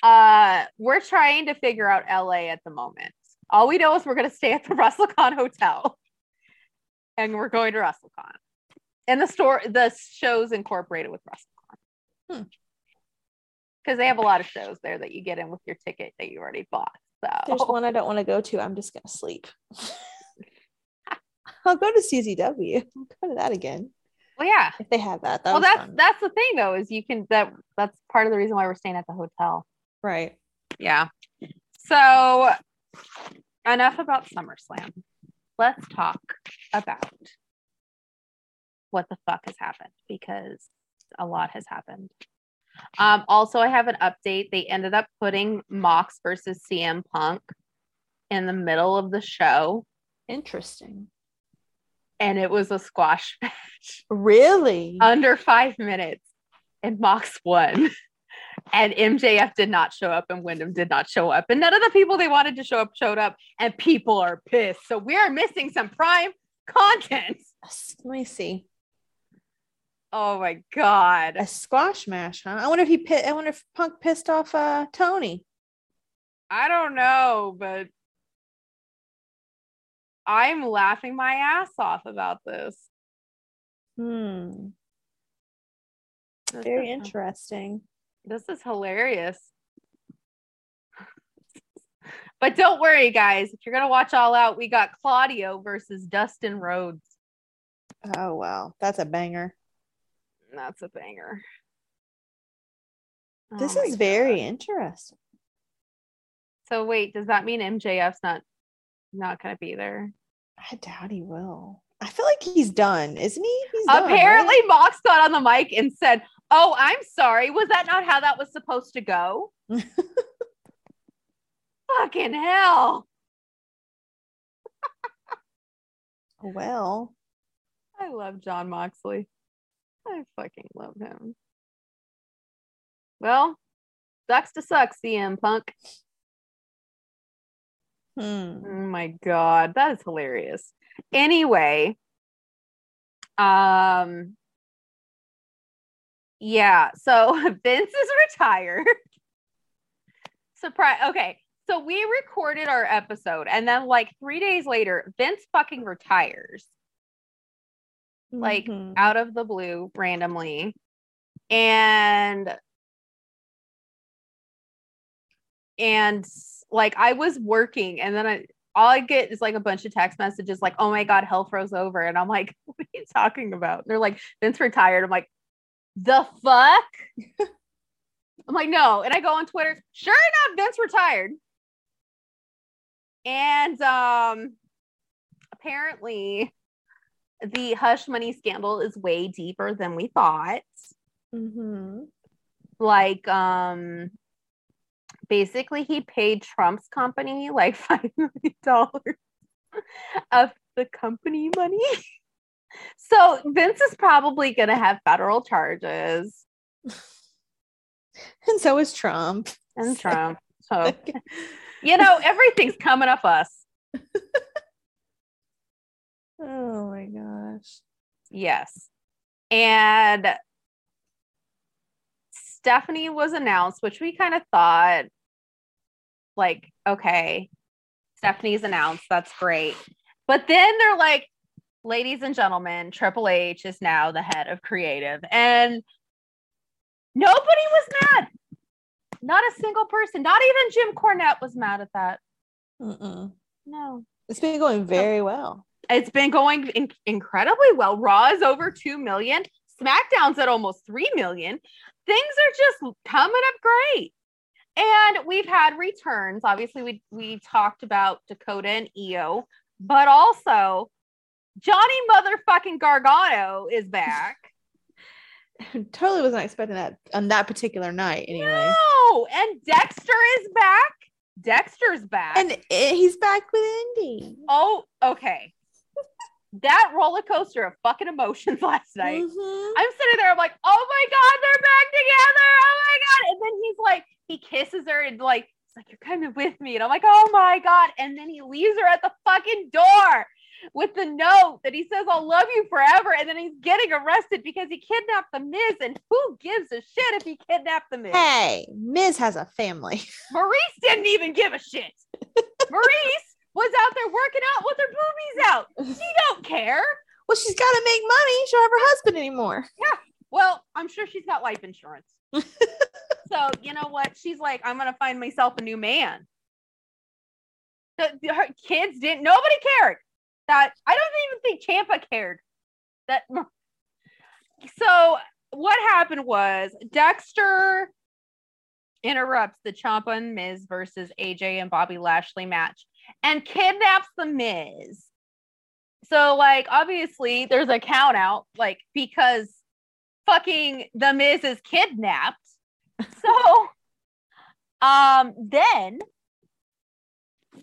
A: Uh we're trying to figure out LA at the moment. All we know is we're gonna stay at the [LAUGHS] WrestleCon Hotel and we're going to WrestleCon. And the store the show's incorporated with WrestleCon.
B: Hmm.
A: Because they have a lot of shows there that you get in with your ticket that you already bought. So
B: There's one I don't want to go to. I'm just gonna sleep. [LAUGHS] I'll go to CZW. I'll go to that again
A: well yeah.
B: if they have that. that
A: well that's
B: fun.
A: that's the thing though, is you can that that's part of the reason why we're staying at the hotel.
B: right.
A: Yeah. So enough about SummerSlam. Let's talk about what the fuck has happened because a lot has happened. Um, also, I have an update. They ended up putting Mox versus CM Punk in the middle of the show,
B: Interesting.
A: and it was a squash [LAUGHS] match
B: Really?
A: under five minutes, and Mox won. [LAUGHS] And MJF did not show up, and Windham did not show up, and none of the people they wanted to show up showed up, and people are pissed. So we are missing some prime content.
B: Let me see.
A: Oh my god!
B: A squash match, huh? I wonder if he pit. I wonder if Punk pissed off uh Tony.
A: I don't know, but I'm laughing my ass off about this.
B: Hmm. Very interesting.
A: This is hilarious. But don't worry, guys. If you're gonna watch All Out, we got Claudio versus Dustin Rhodes.
B: Oh wow, that's a banger.
A: That's a banger.
B: This
A: Oh
B: is very
A: God.
B: interesting.
A: So wait, does that mean MJF's not not gonna be there?
B: I doubt he will. I feel like he's done, isn't he? He's done, right?
A: Apparently, Mox got on the mic and said, "Oh, I'm sorry. Was that not how that was supposed to go?" [LAUGHS] Fucking hell!
B: Well,
A: I love Jon Moxley. I fucking love him. Well, sucks to suck, CM Punk.
B: hmm.
A: Oh my god, that is hilarious. Anyway, um yeah, so [LAUGHS] Vince is retired. Surprise. Okay, so we recorded our episode and then like 3 days later Vince fucking retires like
B: Mhm.
A: out of the blue randomly. And and like I was working and then I all I get is like a bunch of text messages like, oh my God, hell froze over. And I'm like, [LAUGHS] what are you talking about? They're like, Vince retired. I'm like, the fuck? I'm like, no. And I go on Twitter, sure enough, Vince retired. And um apparently the hush money scandal is way deeper than we thought.
B: Mhm.
A: Like, um, basically, he paid Trump's company like [LAUGHS] five million dollars of the company money. [LAUGHS] So Vince is probably gonna have federal charges [LAUGHS]
B: And so is Trump.
A: and [LAUGHS] Trump. So [LAUGHS] you know everything's coming up us.
B: oh my gosh.
A: Yes. And Stephanie was announced, which we kind of thought, like, okay, Stephanie's announced. That's great. But then they're like, ladies and gentlemen, Triple H is now the head of creative. And nobody was mad. Not a single person. Not even Jim Cornette was mad at that.
B: Mm-mm.
A: No.
B: It's been going very well.
A: It's been going in- incredibly well. Raw is over 2 million. SmackDown's at almost 3 million. Things are just coming up great. And we've had returns. Obviously, we we talked about Dakota and Io, but also Johnny motherfucking Gargano is back. [LAUGHS]
B: totally wasn't expecting that on that particular night anyway.
A: No, and Dexter is back. Dexter's back.
B: And he's back with Indi.
A: oh, okay. [LAUGHS] that roller coaster of fucking emotions [LAUGHS] last night.
B: Mhm.
A: I'm sitting there, I'm like, oh my god, they're back together. Oh my god. And then he's like, he kisses her and like, he's like, you're kind of with me. And I'm like, oh my god. And then he leaves her at the fucking door with the note that he says, I'll love you forever. And then he's getting arrested because he kidnapped the Miz. And who gives a shit if he kidnapped the Miz?
B: Hey, Miz has a family. [LAUGHS]
A: Maryse didn't even give a shit. Maryse was out there working out with her boobies out. She don't care.
B: Well, she's got to make money. She don't have her husband anymore. Yeah.
A: Well, I'm sure she's got life insurance. [LAUGHS] so you know what? She's like, I'm gonna find myself a new man. The, her kids didn't. Nobody cared. That I don't even think Ciampa cared. That. [LAUGHS] So what happened was Dexter interrupts the Ciampa and Miz versus AJ and Bobby Lashley match and kidnaps the Miz. So like obviously there's a count out like because fucking the Miz is kidnapped. So [LAUGHS] um then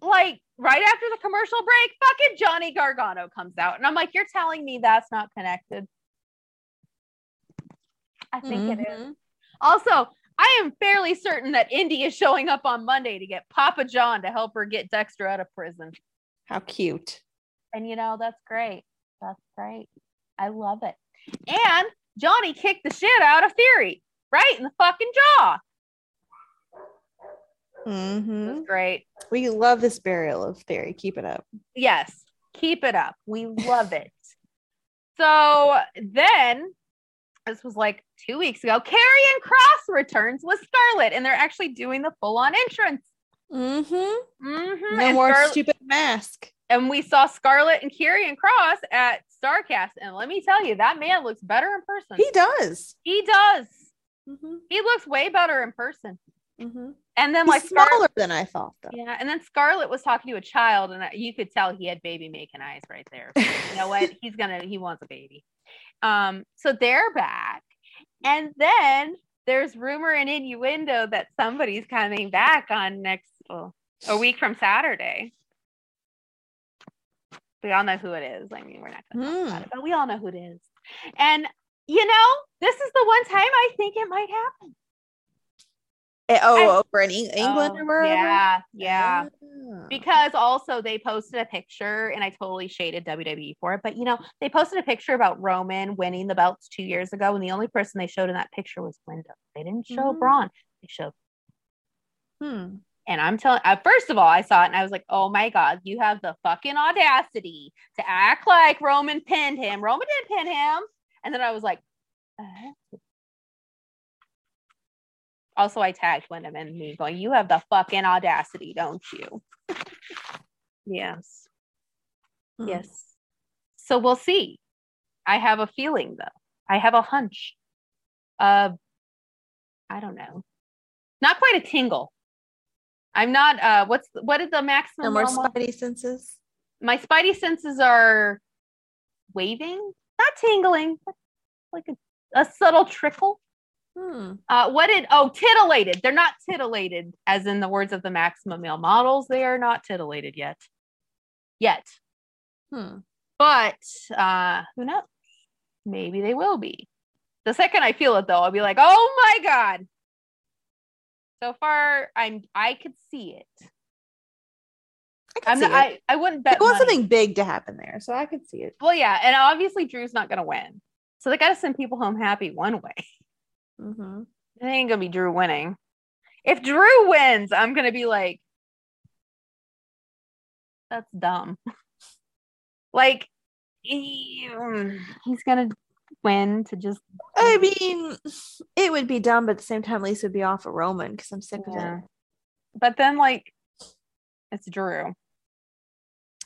A: like right after the commercial break, fucking Johnny Gargano comes out. And I'm like, you're telling me that's not connected. I think it is.
B: Mhm.
A: Also, I am fairly certain that Indi is showing up on Monday to get Papa John to help her get Dexter out of prison.
B: How cute.
A: And you know, that's great. That's great. I love it. And Johnny kicked the shit out of Theory right in the fucking jaw. It
B: hmm
A: was great.
B: We love this burial of Theory. Keep it up.
A: Yes, keep it up. We love it. So then, this was like two weeks ago. Karrion Kross returns with Scarlett, and they're actually doing the full on entrance.
B: Mm-hmm.
A: mm-hmm.
B: No
A: And
B: more stupid mask.
A: and we saw Scarlett and Karrion Kross at Starrcast, and let me tell you, that man looks better in person.
B: He does.
A: He does.
B: Mm-hmm.
A: He looks way better in person.
B: Mm-hmm.
A: And then
B: He's
A: like
B: smaller than I thought, though.
A: yeah, and then Scarlett was talking to a child, and you could tell he had baby making eyes right there. So, you know what? [LAUGHS] He's gonna he wants a baby. Um, so they're back, and then there's rumor and innuendo that somebody's coming back on next well, a week from Saturday. We all know who it is. I mean, we're not gonna talk about
B: Hmm.
A: it, but we all know who it is. And you know, this is the one time I think it might happen.
B: Eh, oh,
A: I-
B: over in Eng- England
A: Oh,
B: or wherever.
A: Yeah, yeah.
B: Ah.
A: because also they posted a picture and I totally shaded WWE for it. But you know, they posted a picture about Roman winning the belts two years ago, and the only person they showed in that picture was Windham. They didn't show
B: Mhm.
A: Braun. They showed,
B: Hmm.
A: and I'm telling. Uh, first of all, I saw it and I was like, "Oh my god, you have the fucking audacity to act like Roman pinned him. Roman didn't pin him." And then I was like, uh. Also I tagged Windham and me going, "You have the fucking audacity, don't you?" yes.
B: Hmm.
A: Yes. So we'll see. I have a feeling though. I have a hunch. Uh I don't know. Not quite a tingle. I'm not uh what's what is the
B: No
A: maximum
B: more
A: normal-
B: spidey senses.
A: my spidey senses are waving, not tingling, like a, a subtle trickle.
B: Hmm.
A: Uh, what did oh titillated? They're not titillated, as in the words of the maximum male models. They are not titillated yet. Yet.
B: Hmm.
A: But uh who knows? Maybe they will be. The second I feel it though, I'll be like, oh my god. So far, I'm I could see it.
B: I see
A: not,
B: it.
A: I, I wouldn't bet.
B: It wants
A: money.
B: something big to happen there, so I could see it.
A: Well, yeah, and obviously Drew's not gonna win. So they gotta send people home happy one way. [LAUGHS]
B: Mm-hmm.
A: It ain't gonna be Drew winning. If Drew wins, I'm gonna be like, that's dumb. [LAUGHS] like he- he's gonna win to just
B: I mean, it would be dumb, but at the same time, Lisa would be off of Roman because I'm sick
A: Yeah.
B: of it.
A: But then like it's Drew.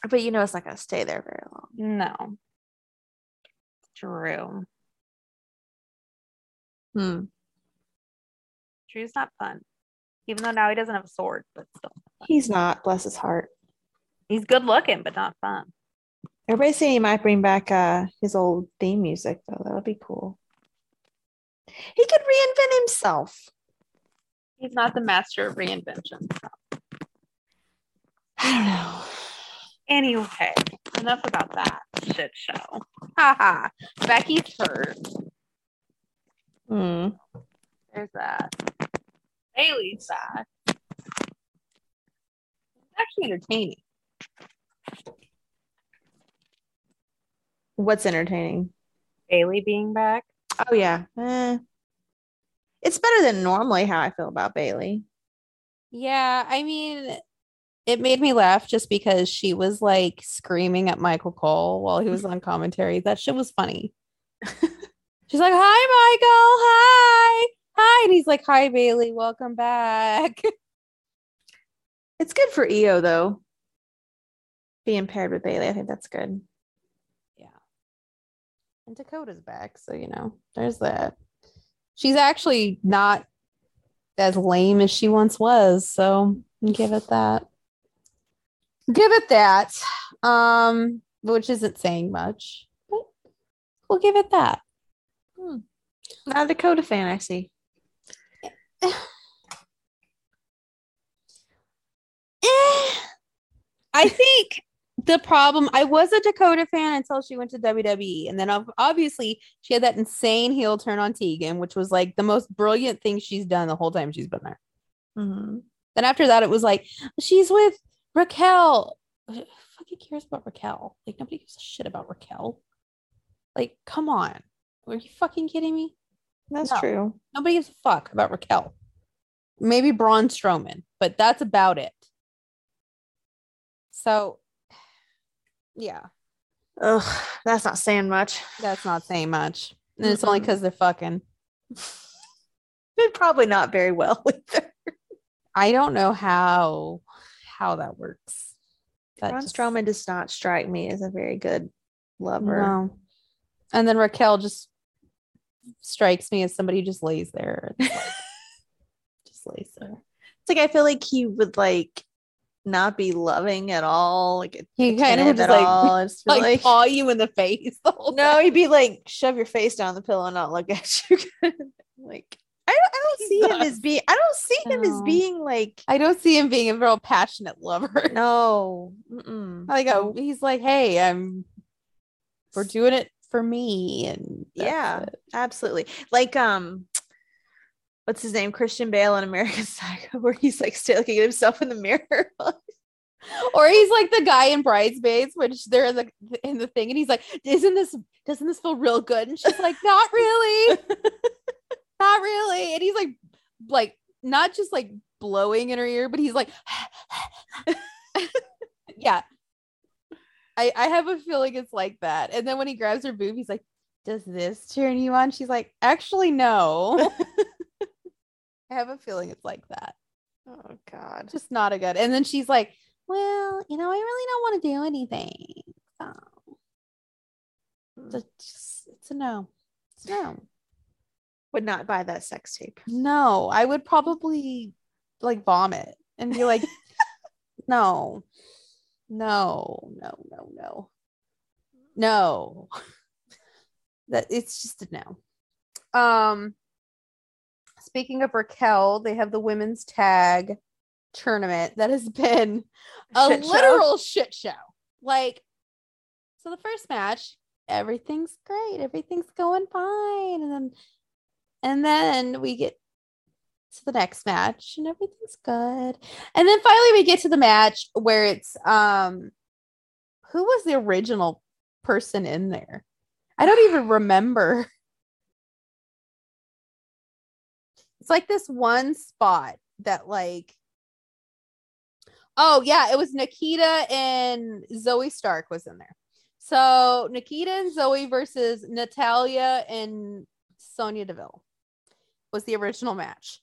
B: But you know, it's not going to stay there very long.
A: No. Drew.
B: Hmm.
A: Drew's not fun. Even though now he doesn't have a sword, but still.
B: He's not, bless his heart.
A: He's good looking, but not fun.
B: Everybody's saying he might bring back uh, his old theme music, though. That would be cool. He could reinvent himself.
A: He's not the master of reinvention.
B: I don't know.
A: Anyway, enough about that shit show. Haha. Becky's hurt.
B: Hmm.
A: There's that. Bayley's back. It's actually entertaining.
B: What's entertaining?
A: Bayley being back.
B: Oh, yeah. Eh. It's better than normally how I feel about Bayley.
C: Yeah, I mean, it made me laugh just because she was like screaming at Michael Cole while he was on commentary. That shit was funny. [LAUGHS] She's like, "Hi, Michael. Hi, hi," and he's like, "Hi, Bayley. Welcome back." [LAUGHS]
B: It's good for IO, though. Being paired with Bayley, I think that's good.
C: yeah, and Dakota's back, so you know, there's that. She's actually not as lame as she once was, so give it that. Give it that. Um, which isn't saying much, but we'll give it that.
B: Not a Dakota fan, I see. [SIGHS]
C: Eh, I think the problem I was a Dakota fan until she went to WWE, and then obviously she had that insane heel turn on Tegan, which was like the most brilliant thing she's done the whole time she's been there.
B: Mm-hmm.
C: Then after that, it was like she's with Raquel. Who fucking cares about Raquel? Like nobody gives a shit about Raquel. Like, come on, are you fucking kidding me?
B: That's
C: No.
B: true.
C: Nobody gives a fuck about Raquel. Maybe Braun Strowman, but that's about it. So, yeah,
B: Ugh, that's not saying much.
C: that's not saying much. And it's only because they're fucking. [LAUGHS]
B: Probably not very well [LAUGHS] either.
C: I don't know how how that works. That
B: Braun
C: just-
B: Strowman does not strike me as a very good lover.
C: No. And then Raquel just
A: strikes me as somebody who just lays there. like, [LAUGHS] just lays there.
B: It's like I feel like he would like not be loving at all. Like
A: He kind of just like,
B: all. It's [LAUGHS]
A: like,
B: like,
A: paw you in the face. The
B: no, he'd be like shove your face down the pillow and not look at you. [LAUGHS] like I don't, I don't see him as being. I don't see him as being like
A: I don't see him being a real passionate lover.
B: no. Mm-mm.
A: Like oh, he's like, hey, I'm we're doing it for me, and
B: Yeah.
A: it.
B: Absolutely. Like um what's his name? Christian Bale in American [LAUGHS] Psycho, where he's like still looking at himself in the mirror. [LAUGHS]
A: Or he's like the guy in Bridesmaids, which they're in the in the thing, and he's like, "Isn't this doesn't this feel real good?" And she's like, "Not really, [LAUGHS] not really." And he's like, like not just like blowing in her ear, but he's like, "Yeah." I I have a feeling it's like that. And then when he grabs her boob, he's like, "Does this turn you on?" She's like, "Actually, no." [LAUGHS] I have a feeling it's like that.
B: oh God.
A: Just not a good. And then she's like, "Well, you know, I really don't want to do anything." So hmm. it's just- it's a no. It's a no.
B: Would not buy that sex tape.
A: No, I would probably like vomit and be like, [LAUGHS] "No, no, no, no, no, no." [LAUGHS] That it's just a no. Um, speaking of Raquel, they have the women's tag tournament that has been a
B: Shit show.
A: literal shit show. Like, so the first match, everything's great, everything's going fine, and then and then we get to the next match, and everything's good, and then finally we get to the match where it's um, who was the original person in there? I don't even [SIGHS] remember. It's like this one spot that like Oh yeah, it was Nikkita and Zoe Stark was in there. So Nikkita and Zoe versus Natalya and Sonya Deville was the original match.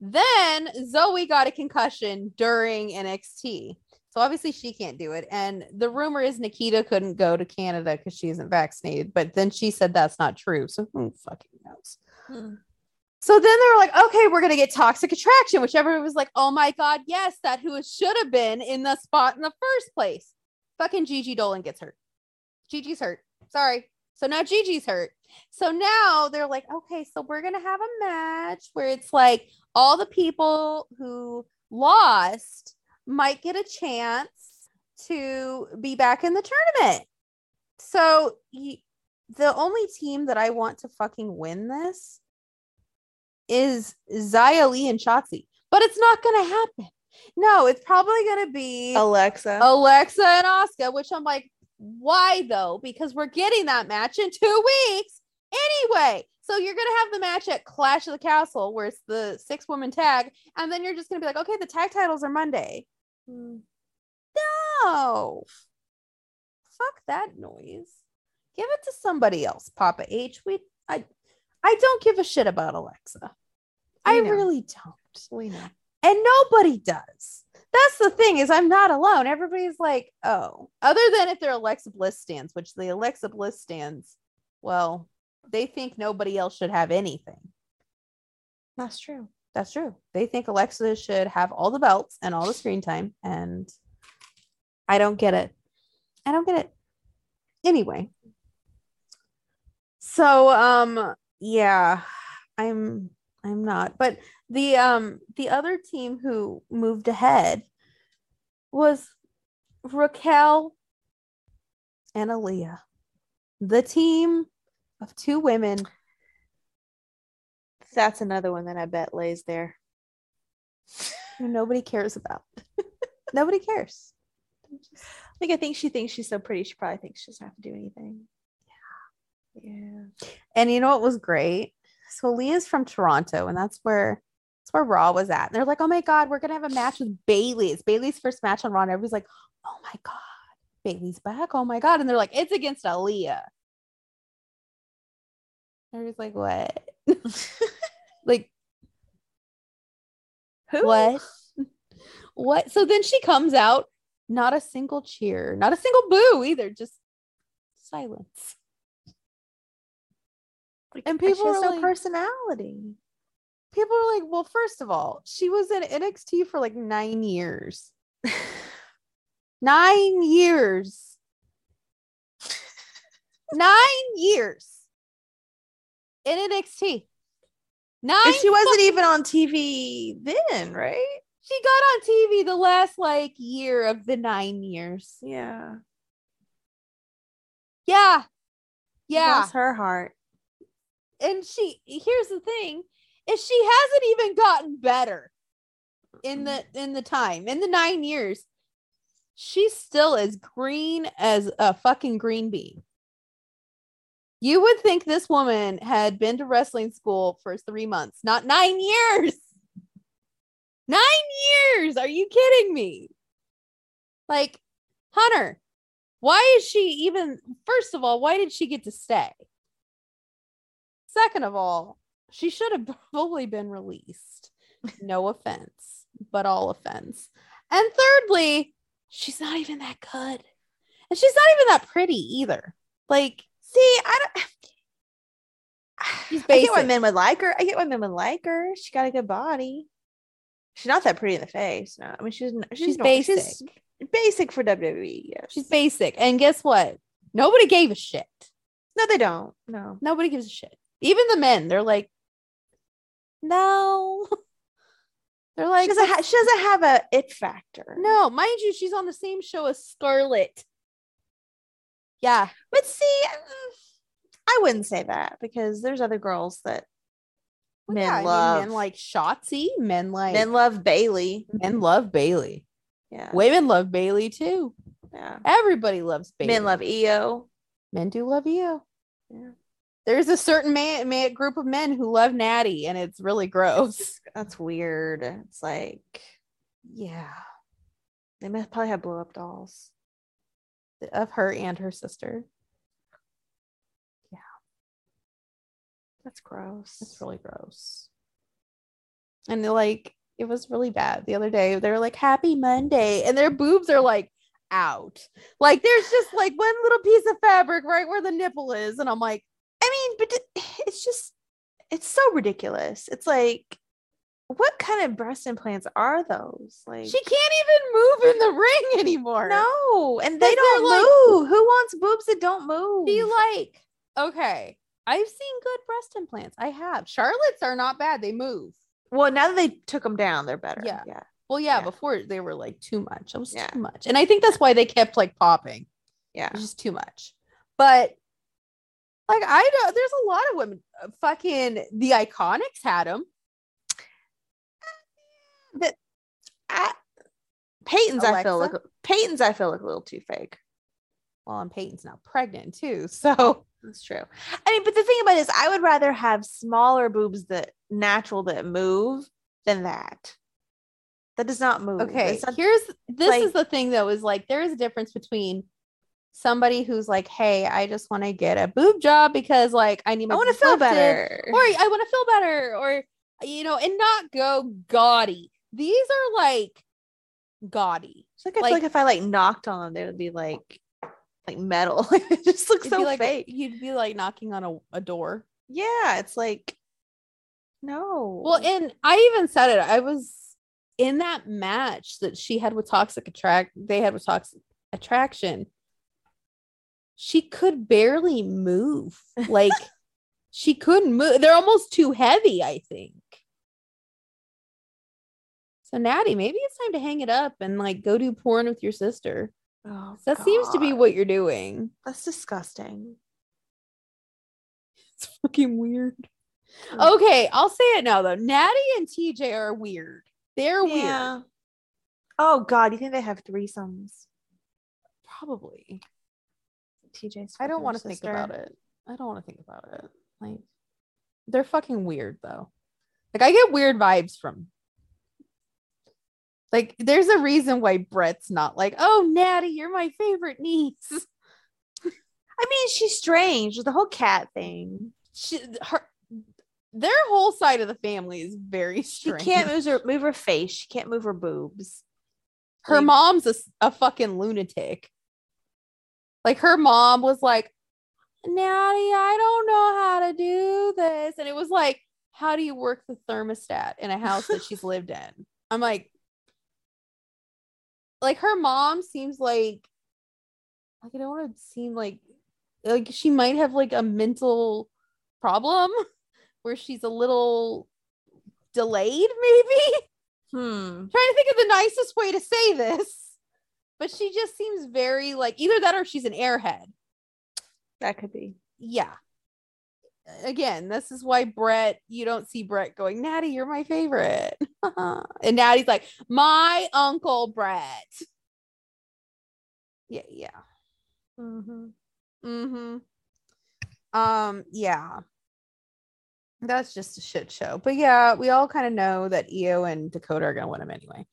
A: Then Zoe got a concussion during NXT. So obviously she can't do it. And the rumor is Nikkita couldn't go to Canada because she isn't vaccinated. But then she said that's not true. So who fucking knows?
B: Hmm.
A: So then they were like, okay, we're gonna get toxic attraction, which everyone was like, oh my god, yes, that who should have been in the spot in the first place. Fucking Gigi Dolan gets hurt. Gigi's hurt. Sorry. So now Gigi's hurt. So now they're like, okay, so we're gonna have a match where it's like all the people who lost might get a chance to be back in the tournament. So the only team that I want to fucking win this is Xia Li and Shotzi, but it's not gonna happen. No, it's probably gonna be
B: Alexa.
A: Alexa and Asuka, which I'm like, why though? Because we're getting that match in two weeks anyway. So you're gonna have the match at Clash of the Castle, where it's the six woman tag, and then you're just gonna be like, okay, the tag titles are Monday.
B: Hmm.
A: No, fuck that noise. Give it to somebody else, Papa H. We, I, I don't give a shit about Alexa. I
B: know.
A: really don't
B: We know.
A: and nobody does. That's the thing is I'm not alone. Everybody's like, oh, other than if they're Alexa Bliss stands, which the Alexa Bliss stands, well, they think nobody else should have anything.
B: That's true.
A: That's true. They think Alexa should have all the belts and all the screen time, and I don't get it. I don't get it. Anyway, so um, yeah, I'm I'm not. But the um the other team who moved ahead was Raquel and Aliyah, the team of two women
B: That's another one that I bet lays there.
A: nobody cares about. [LAUGHS] nobody cares.
B: Like I think she thinks she's so pretty. She probably thinks she doesn't have to do anything. Yeah. Yeah.
A: And you know what was great? So Leah's from Toronto, and that's where that's where Raw was at. And they're like, "Oh my god, we're gonna have a match with Bayley. It's Bayley's first match on Raw." And everybody's like, "Oh my god, Bayley's back! Oh my god!" And they're like, "It's against Aliyah." Everybody's like, "What? [LAUGHS] like
B: Who?
A: what? what?" So then she comes out, not a single cheer, not a single boo either, just silence.
B: Like,
A: And people are
B: no
A: like-
B: personality.
A: People are like, well, first of all, she was in NXT for like nine years. [LAUGHS] Nine years. [LAUGHS] Nine years in NXT. Nine.
B: And she wasn't
A: fucking-
B: even on TV then, right?
A: She got on TV the last like year of the nine years.
B: Yeah.
A: Yeah. Yeah.
B: Bless her heart.
A: and she here's the thing is she hasn't even gotten better in the in the time in the nine years she's still as green as a fucking green bean you would think this woman had been to wrestling school for three months not nine years nine years are you kidding me like hunter why is she even first of all why did she get to stay Second of all, she should have [LAUGHS] probably been released. No offense, but all offense. And thirdly, she's not even that good. And she's not even that pretty either. Like,
B: See, I don't. [SIGHS]
A: She's
B: I get why men would like her. I get why men would like her. She got a good body. She's not that pretty in the face. No, I mean she's she's,
A: She's basic.
B: She's basic for WWE. Yes,
A: she's basic. And guess what? Nobody gave a shit.
B: No, they don't. No.
A: Nobody gives a shit. Even the men, they're like, no. [LAUGHS] They're like,
B: she doesn't. Ha- she doesn't have a it factor.
A: no, mind you, she's on the same show as Scarlett. Yeah.
B: but see, mm, I wouldn't say that because there's other girls that
A: Well,
B: men
A: yeah, I mean,
B: love.
A: men like Shotzi. Men like
B: men love Bayley.
A: men love Bayley.
B: Yeah,
A: Women love Bayley too.
B: yeah.
A: Everybody loves Bayley.
B: Men love IO.
A: men do love you.
B: Yeah.
A: There's a certain man, man group of men who love Natty, and it's really gross.
B: That's weird. It's like
A: Yeah,
B: they must probably have blow up dolls.
A: Of her and her sister. Yeah.
B: That's gross.
A: It's really gross. And they're like, it was really bad the other day. They were like, "Happy Monday," and their boobs are like out. Like there's just like one little piece of fabric right where the nipple is, and I'm like,
B: I mean, but it's just it's so ridiculous. It's like what kind of breast implants are those? Like
A: she can't even move in the ring anymore.
B: no, and they don't
A: they're like-
B: move. Who wants boobs that don't move?
A: Be like, okay, I've seen good breast implants. I have. Charlotte's are not bad. They move.
B: well, now that they took them down, they're better.
A: Yeah.
B: yeah.
A: Well, yeah,
B: Yeah.
A: before they were like too much. It was
B: Yeah.
A: too much. And I think that's why they kept like popping.
B: Yeah.
A: It's just too much. But like I know there's a lot of women uh, fucking the iconics had them.
B: I, Peyton's I feel
A: Alexa?
B: like Peyton's I feel like a little too fake.
A: Well, and Peyton's now pregnant too. [LAUGHS] So
B: That's true. I mean, but the thing about it is I would rather have smaller boobs that natural that move than that. That does not move.
A: okay,
B: not-
A: here's this
B: like-
A: is the thing though, is like there is a difference between somebody who's like, hey, I just want to get a boob job because like I need my
B: I want to feel better.
A: or I want to feel better, or you know, and not go gaudy. These are like gaudy.
B: It's like I
A: like-
B: feel like if I like knocked on them, they would be like like metal. [LAUGHS] it just looks so
A: like
B: fake.
A: you'd be like knocking on a, a door.
B: Yeah, it's like no.
A: Well, and I even said it. I was in that match that she had with Toxic Attract. They had with Toxic Attraction. She could barely move. [LAUGHS] Like she couldn't move. They're almost too heavy. I think. So Natty, maybe it's time to hang it up and like go do porn with your sister.
B: Oh,
A: That seems to be what you're doing.
B: that's disgusting.
A: It's fucking weird.
B: Mm.
A: Okay, I'll say it now though. Natty and TJ are weird. They're weird.
B: Oh God, you think they have threesomes?
A: Probably.
B: TJ's.
A: I don't want to think about it. I don't want to think about it. Like they're fucking weird though. Like I get weird vibes from like there's a reason why Bret's not like, oh Natty, you're my favorite niece. [LAUGHS]
B: I mean, she's strange. The whole cat thing.
A: She, her their whole side of the family is very [LAUGHS] strange.
B: She can't move her move her face. She can't move her boobs.
A: her
B: like-
A: mom's a fucking lunatic. Like her mom was like, Natty, I don't know how to do this. And it was like, how do you work the thermostat in a house that she's [LAUGHS] lived in? I'm like, like her mom seems like, like I don't want to seem like, like she might have like a mental problem [LAUGHS] where she's a little delayed, maybe.
B: Hmm.
A: trying to think of the nicest way to say this, but she just seems very like either that or she's an airhead.
B: That could be.
A: Yeah. Again, this is why Bret, you don't see Bret going, Natty, you're my favorite. [LAUGHS] and Natty's like, my uncle Bret. Yeah, yeah.
B: Mm-hmm.
A: Mm-hmm. Um, yeah. That's just a shit show. But yeah, we all kind of know that Io and Dakota are gonna win them anyway.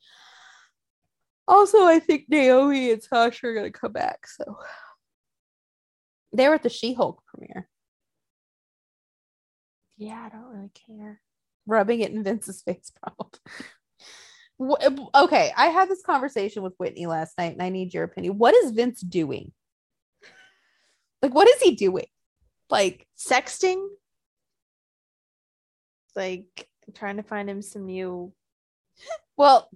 A: Also, I think Naomi and Sasha are gonna come back. So they were at the She-Hulk premiere,
B: Yeah, I don't really care.
A: rubbing it in Vince's [LAUGHS] face, probably. Uh, okay, I had this conversation with Whitney last night, and I need your opinion. What is Vince doing? Like, what is he doing? Like,
B: Sexting. Like trying to find him some new.
A: Well,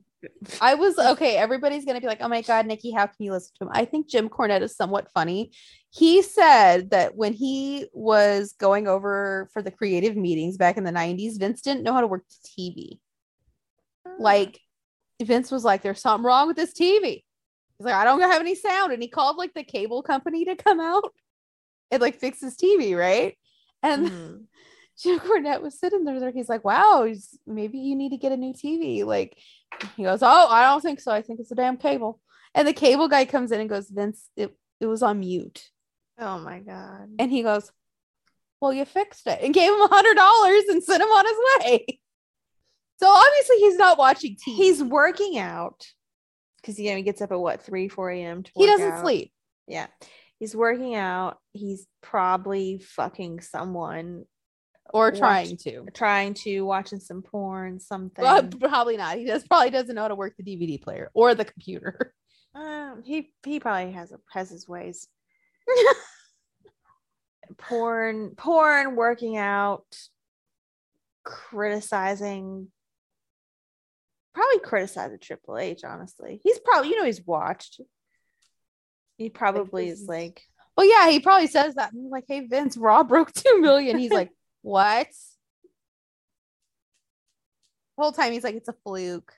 A: I was okay. Everybody's gonna be like, "Oh my god, Nikki, how can you listen to him?" I think Jim Cornette is somewhat funny. He said that when he was going over for the creative meetings back in the '90s, Vince didn't know how to work the TV. Like, Vince was like, "There's something wrong with this TV." He's like, "I don't have any sound," and he called like the cable company to come out and like fix his TV, right? And
B: Mhm. [LAUGHS]
A: Jim Cornette was sitting there. He's like, "Wow, maybe you need to get a new TV." Like, he goes, "Oh, I don't think so. I think it's a damn cable." And the cable guy comes in and goes, "Vince, it it was on mute."
B: Oh my god.
A: And he goes, "Well, you fixed it," and gave him a hundred dollars and sent him on his way. So obviously, he's not watching TV.
B: He's working out because you know he gets up at what three, four a.m. to
A: he doesn't
B: out.
A: sleep.
B: Yeah, he's working out. He's probably fucking someone,
A: Or
B: Watch-
A: trying to.
B: trying to watching some porn, something.
A: Well, [LAUGHS] probably not. He does probably doesn't know how to work the DVD player or the computer. [LAUGHS]
B: Um, he he probably has a, has his ways. [LAUGHS] porn, porn, working out, criticizing. Probably criticize criticizing Triple H. Honestly, he's probably you know he's watched. He probably
A: this
B: is like,
A: Well, yeah, he probably says that. I'm like, hey, Vince, Raw broke two million. He's like, what? The whole time he's like, it's a fluke.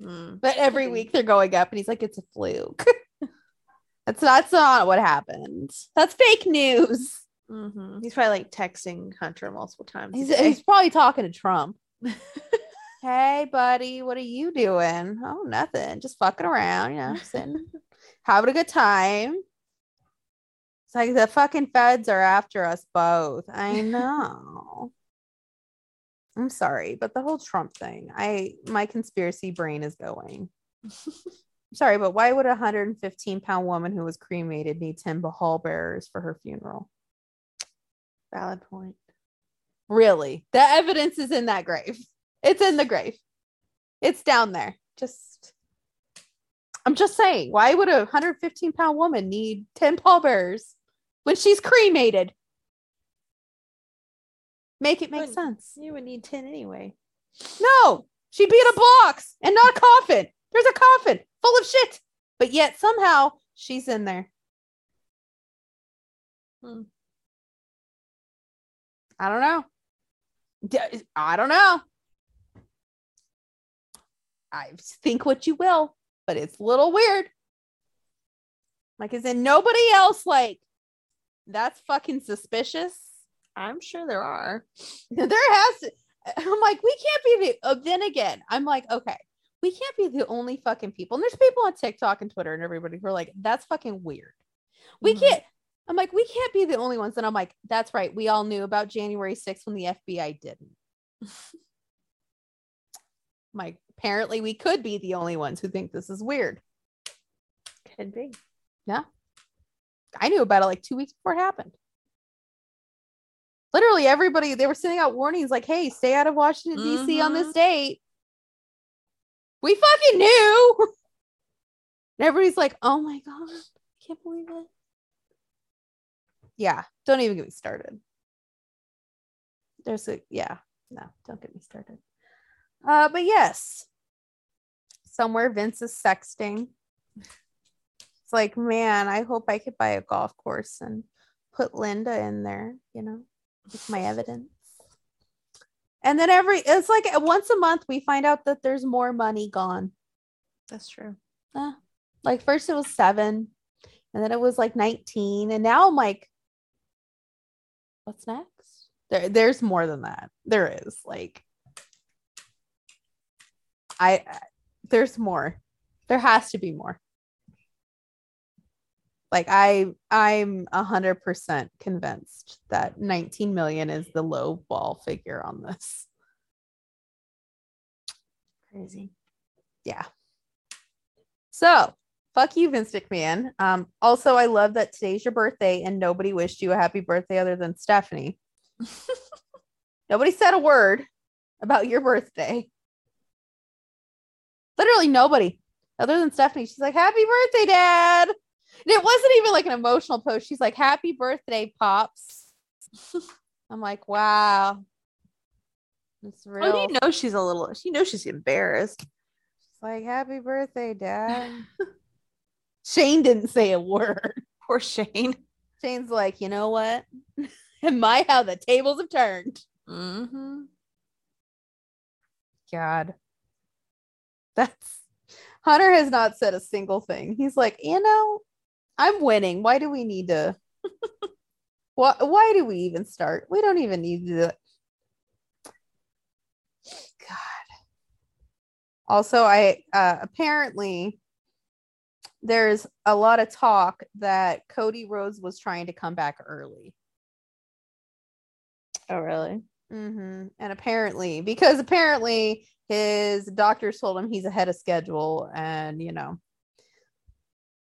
B: mm,
A: But every week they're going up, and he's like, it's a fluke. [LAUGHS] that's that's not what happened. That's fake news.
B: mhm. he's probably like texting Hunter multiple times.
A: He's, he's probably talking to Trump. [LAUGHS] hey, buddy, what are you doing? Oh, nothing. Just fucking around, you know, sitting, [LAUGHS] having a good time. Like the fucking feds are after us both. I know. I'm sorry, but the whole Trump thing, I my conspiracy brain is going. [LAUGHS] Sorry, but why would a 115 pound woman who was cremated need 10 hall bearers for her funeral?
B: Valid point.
A: Really, the evidence is in that grave. It's in the grave. It's down there. Just, I'm just saying, why would a 115 pound woman need 10 pallbearers when she's cremated? Make it make sense.
B: You would need ten anyway.
A: No, she'd be in a box and not a coffin. There's a coffin full of shit, but yet somehow she's in there.
B: Hmm.
A: I don't know. I don't know. I think what you will, but it's a little weird. Like, is in nobody else like that's fucking suspicious?
B: I'm sure there are. [LAUGHS]
A: there has to. I'm like, we can't be the. Uh, then again, I'm like, okay, we can't be the only fucking people. And there's people on TikTok and Twitter and everybody who are like, that's fucking weird. We
B: Mhm.
A: can't. I'm like, we can't be the only ones. And I'm like, that's right. We all knew about January 6th when the FBI didn't. [LAUGHS] Like, apparently we could be the only ones who think this is weird.
B: Could be.
A: I knew about it like two weeks before it happened. Literally, everybody they were sending out warnings like, "Hey, stay out of Washington D.C. on this
B: Mhm.
A: date." We fucking knew. And everybody's like, "Oh my god, I can't believe it." yeah, don't even get me started. There's a yeah, no, don't get me started. Uh, but yes, somewhere Vince is sexting. It's like, man, I hope I could buy a golf course and put Linda in there, you know, with my evidence. And then every it's like once a month we find out that there's more money gone.
B: That's true.
A: Uh, like first it was seven, and then it was like 19, and now I'm like, what's next? There, there's more than that. There is like I there's more. There has to be more. Like I I'm a hundred percent convinced that 19 million is the low ball figure on this.
B: Crazy.
A: Yeah. So fuck you, Vince McMahon. Um, also I love that today's your birthday and nobody wished you a happy birthday other than Stephanie. [LAUGHS] nobody said a word about your birthday. Literally nobody other than Stephanie. She's like, Happy birthday, Dad. And it wasn't even like an emotional post. She's like, Happy birthday, Pops. [LAUGHS] I'm like, wow. It's real.
B: Oh, you know she's a little. She knows she's embarrassed.
A: She's like, Happy birthday, Dad. [LAUGHS] Shane didn't say a word.
B: Poor Shane.
A: Shane's like, you know what? Am I how the tables have turned?
B: Mm-hmm.
A: God. That's Hunter has not said a single thing. He's like, you know, I'm winning. Why do we need to? why, why do we even start? We don't even need to do it. God. Also, I uh, apparently there's a lot of talk that Cody Rhodes was trying to come back early.
B: Oh, really?
A: Mm-hmm. And apparently, because apparently his doctors told him he's ahead of schedule, and you know,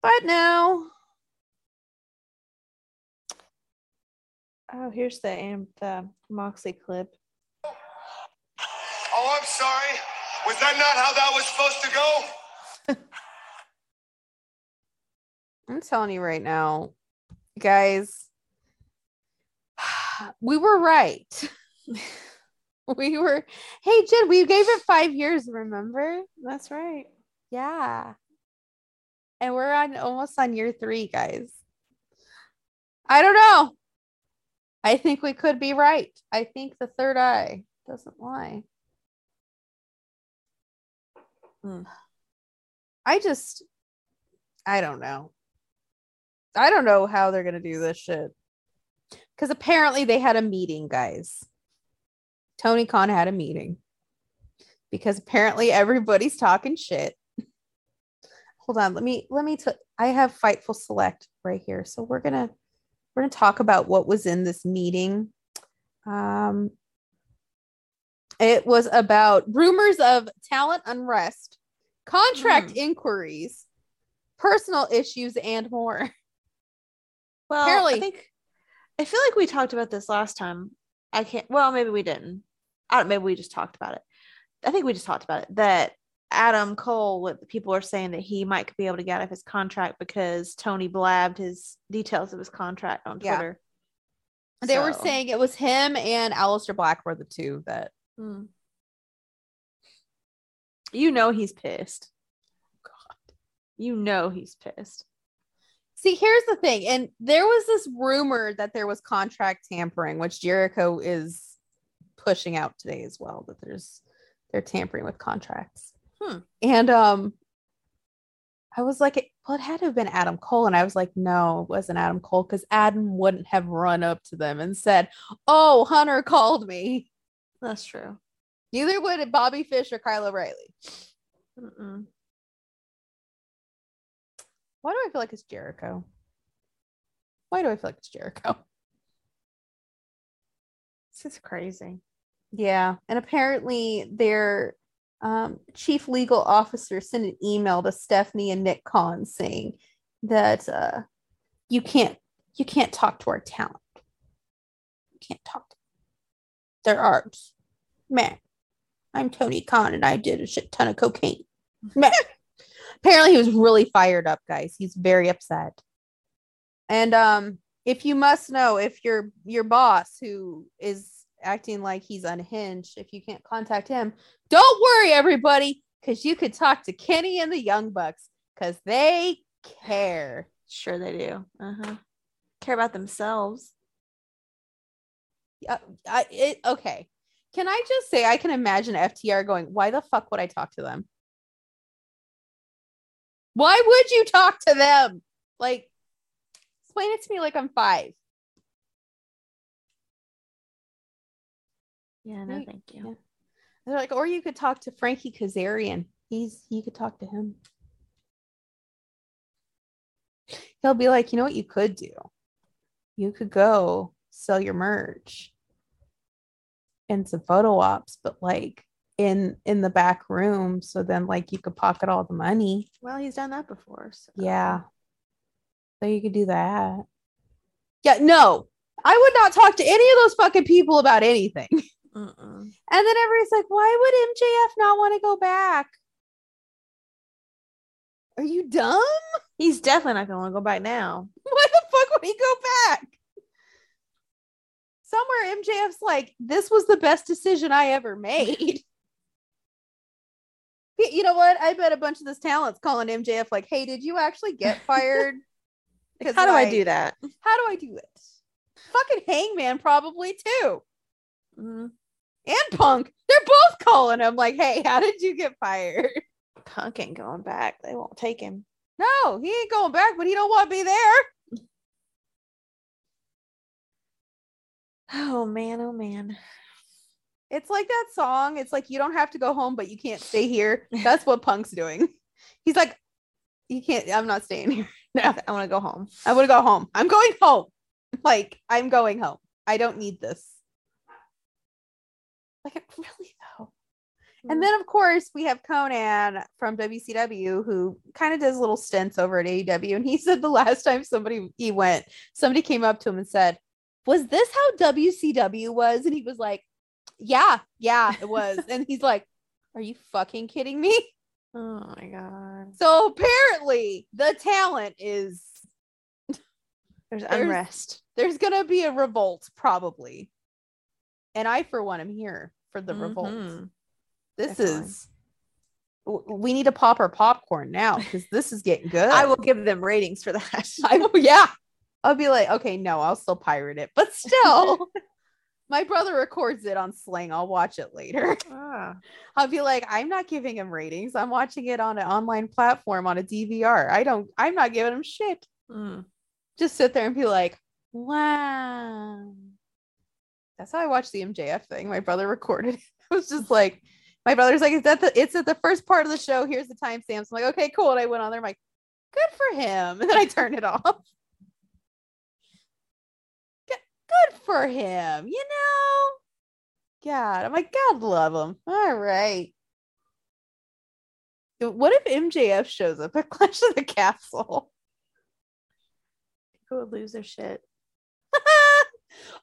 A: but no.
B: Oh, here's the Am- the Moxley clip.
D: Oh, I'm sorry. Was that not how that was supposed to go? [LAUGHS]
A: I'm telling you right now, guys, [SIGHS] we were right. [LAUGHS] we were, hey, Jen, we gave it five years, remember?
B: That's right.
A: Yeah. And we're on almost on year three, guys. I don't know. I think we could be right. I think the third eye doesn't lie.
B: Hmm.
A: I just, I don't know. I don't know how they're going to do this shit. Because apparently they had a meeting, guys. Tony Khan had a meeting because apparently everybody's talking shit. Hold on, let me let me t- I have Fightful Select right here. So we're to we're going to talk about what was in this meeting. Um it was about rumors of talent unrest, contract
B: Hmm.
A: inquiries, personal issues and more.
B: Well,
A: Apparently-
B: I think I feel like we talked about this last time. I can't. Well, maybe we didn't. I don't. Maybe we just talked about it. I think we just talked about it. That Adam Cole, what people are saying that he might be able to get out of his contract because Tony blabbed his details of his contract on
A: Yeah.
B: Twitter.
A: They were saying it was him and Aleister Black were the two that
B: Hmm. You know he's pissed. God. You know he's pissed.
A: See, here's the thing. And there was this rumor that there was contract tampering, which Jericho is pushing out today as well, that there's they're tampering with contracts.
B: Hmm.
A: And um I was like, well, it had to have been Adam Cole. And I was like, no, it wasn't Adam Cole, because Adam wouldn't have run up to them and said, Oh, Hunter called me.
B: That's true.
A: Neither would Bobby Fish or Kyle O'Reilly.
B: Mm-mm.
A: Why do I feel like it's Jericho? Why do I feel like it's Jericho?
B: This is crazy.
A: Yeah, and apparently their um, chief legal officer sent an email to Stephanie and Nick Khan saying that uh, you can't you can't talk to our talent. You can't talk to their arts. Man, I'm Tony Khan and I did a shit ton of cocaine. [LAUGHS] Man. apparently he was really fired up, guys. He's very upset. And um if you must know if your your boss who is acting like he's unhinged, if you can't contact him, don't worry, everybody, because you could talk to Kenny and the Young Bucks because they care.
B: Sure they do. Uh-huh. Care about themselves.
A: Yeah, I it okay. Can I just say I can imagine FTR going, why the fuck would I talk to them? Why would you talk to them? Like, explain it to me like I'm five.
B: Yeah, no,
A: Right,
B: thank you.
A: yeah. They're like, or you could talk to Frankie Kazarian. He's you could talk to him. He'll be like, you know what you could do? You could go sell your merch and some photo ops, but like in in the back room. So then like you could pocket all the money.
B: Well, he's done that before. So.
A: Yeah. So you could do that. Yeah, no. I would not talk to any of those fucking people about anything. [LAUGHS]
B: Mm-mm.
A: And then everybody's like, why would MJF not want to go back? Are you dumb?
B: He's definitely not going to want to go back now. [LAUGHS]
A: Why the fuck would he go back? Somewhere MJF's like, this was the best decision I ever made. [LAUGHS] You know what? I bet a bunch of this talent's calling MJF like, hey, did you actually get [LAUGHS] fired?
B: Like, how do I do that?
A: How do I do it? Fucking Hangman probably too.
B: Mm,
A: And Punk. They're both calling him like, hey, how did you get fired?
B: Punk ain't going back. They won't take him.
A: No, he ain't going back, but he don't want to be there. [SIGHS]
B: Oh man, oh man.
A: It's like that song. It's like you don't have to go home, but you can't stay here. [LAUGHS] That's what Punk's doing. He's like, you can't. I'm not staying here. [LAUGHS] No,
B: I want to go home.
A: I want to go home. I'm going home. Like I'm going home. I don't need this. Like [LAUGHS] really though. And mm. then of course we have Konnan from WCW who kind of does little stints over at AEW. And he [LAUGHS] said the last time somebody he went, somebody came up to him and said, Was this how WCW was? And he was like, Yeah, yeah, it was. [LAUGHS] and he's like, Are you fucking kidding me?
B: Oh my god.
A: So apparently the talent is
B: There's,
A: There's-
B: unrest.
A: there's gonna be a revolt, probably. And I, for one, am here for the revolt.
B: Mhm.
A: This
B: Definitely.
A: is we need to pop our popcorn now because this is getting good. [LAUGHS]
B: I will give them ratings for that. [LAUGHS]
A: I will, yeah. I'll be like, okay, no, I'll still pirate it, but still, [LAUGHS] my brother records it on Sling. I'll watch it later.
B: Ah.
A: I'll be like, I'm not giving him ratings. I'm watching it on an online platform on a DVR. I don't. I'm not giving him shit.
B: Mm.
A: Just sit there and be like, wow. That's how I watched the MJF thing. My brother recorded. [LAUGHS] It It was just like, my brother's like, is that the it's at the first part of the show. Here's the timestamps. I'm like, okay, cool. And I went on there. I'm like, good for him. [LAUGHS] And then I turned it off. Good, good for him, you know? God, I'm like, God love him. All right. What if MJF shows up at [LAUGHS] Clash of the Castle?
B: People would lose their shit.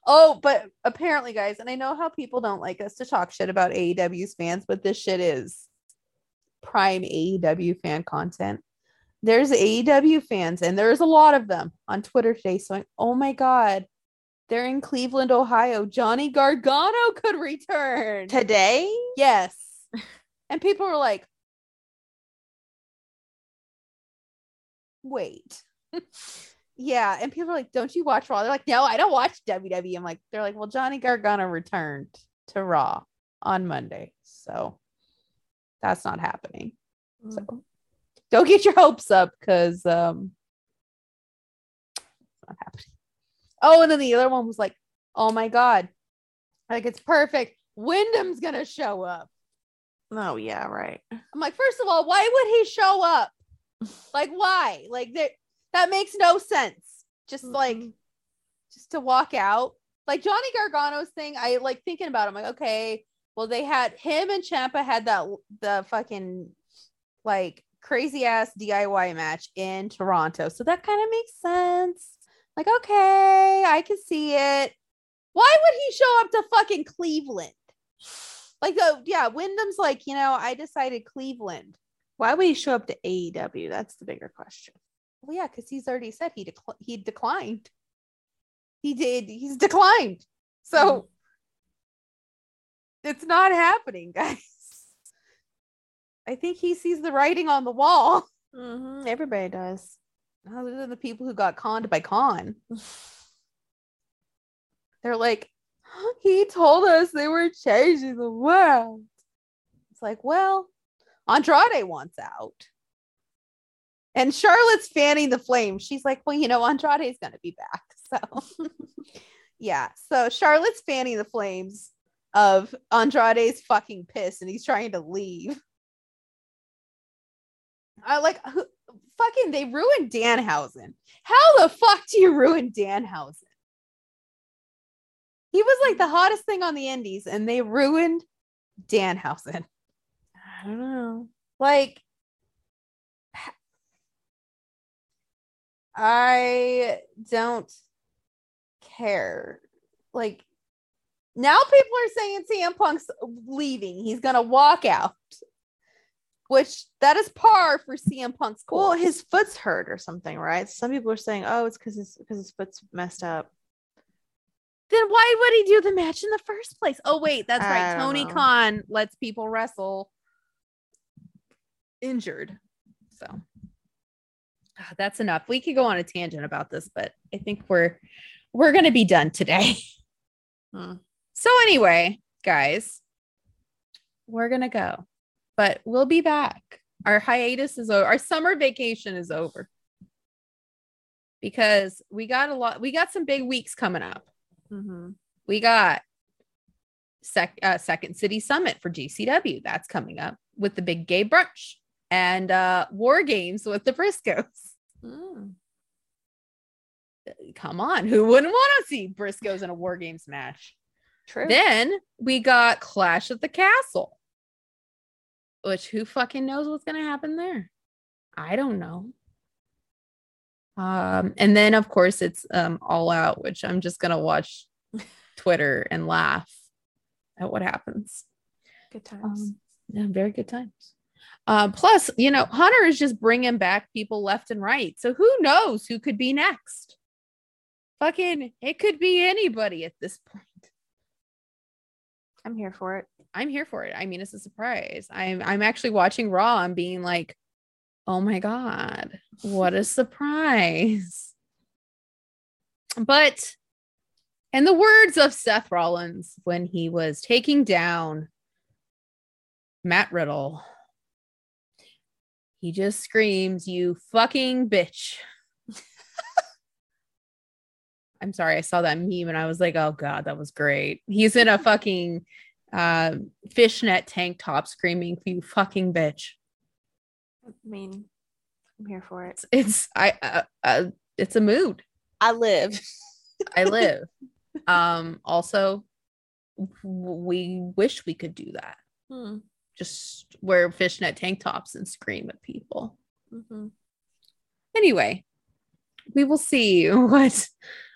A: Oh, but apparently, guys, and I know how people don't like us to talk shit about AEW's fans, but this shit is prime AEW fan content. There's AEW fans, and there's a lot of them on Twitter today saying, Oh my God, they're in Cleveland, Ohio. Johnny Gargano could return.
B: Today?
A: Yes. And people were like, wait. [LAUGHS] yeah. And people are like, don't you watch Raw? They're like, no, I don't watch WWE. I'm like, they're like, well, Johnny Gargano returned to Raw on Monday. So that's not happening. So don't get your hopes up because um it's not happening. Oh, and then the other one was like, oh my God. Like it's perfect. Windham's gonna show up.
B: Oh yeah, right.
A: I'm like, first of all, why would he show up? [LAUGHS] Like, why? Like that that makes no sense. Just like
B: Mm-mm.
A: just to walk out. Like Johnny Gargano's thing, I like thinking about it. I'm like, okay, well, they had him and Ciampa had that the fucking like crazy ass DIY match in Toronto. So that kind of makes sense. Like, okay, I can see it. Why would he show up to fucking Cleveland? Like, oh yeah, Windham's like, you know, I decided Cleveland.
B: Why would he show up to AEW? That's the bigger question.
A: Well, yeah, because he's already said he decl- he declined. he did. He's declined. So it's not happening, [LAUGHS] guys. I think he sees the writing on the wall.
B: Mhm, Everybody does.
A: Other than the people who got conned by Khan. [LAUGHS] They're like, [GASPS] he told us they were changing the world. It's like, well, Andrade wants out. And Charlotte's fanning the flame. She's like, well, you know, Andrade's going to be back. [LAUGHS] So, yeah. So Charlotte's fanning the flames of Andrade's fucking pissed and he's trying to leave. I like, who, fucking, they ruined Danhausen. How the fuck do you ruin Danhausen? He was like the hottest thing on the indies and they ruined Danhausen.
B: I don't know.
A: Like, I don't care. Like, now people are saying CM Punk's leaving. He's gonna walk out, which that is par for CM Punk's
B: Well, his foot's hurt or something, right? Some people are saying, "Oh, it's because his because his foot's messed up."
A: then why would he do the match in the first place? Oh wait, that's
B: I
A: right. Tony
B: know.
A: Khan lets people wrestle injured. So that's enough. We could go on a tangent about this, but I think we're we're gonna be done today. [LAUGHS]
B: Hmm.
A: So anyway, guys, we're gonna go, but we'll be back. Our hiatus is over. Our summer vacation is over because we got a lot. We got some big weeks coming up
B: Mm-hmm.
A: we got sec- uh, second city summit for gcw that's coming up with the big gay brunch and uh war games with the briscoes
B: Mm.
A: come on who wouldn't want to see briscoes in a war games match
B: True.
A: then we got clash at the castle which who fucking knows what's gonna happen there i don't know um and then of course it's um all out which i'm just gonna watch [LAUGHS] twitter and laugh at what happens
B: Good times.
A: Um, yeah, very good times. Uh, plus, you know, Hunter is just bringing back people left and right. So who knows who could be next? Fucking, it could be anybody at this point.
B: I'm here for it.
A: I'm here for it. I mean, it's a surprise. I'm I'm actually watching Raw and being like, oh my god, what a surprise! But, in the words of Seth Rollins when he was taking down Matt Riddle, he just screams, "You fucking bitch!" [LAUGHS] I'm sorry, I saw that meme and I was like, oh god, that was great. He's in a fucking uh, fishnet tank top screaming, you fucking bitch.
B: I mean, I'm here for it.
A: It's I uh, uh, it's a mood.
B: I live.
A: I [LAUGHS] live. um also we wish we could do that.
B: Hmm.
A: Just wear fishnet tank tops and scream at people.
B: Mm-hmm.
A: anyway we will see [LAUGHS] what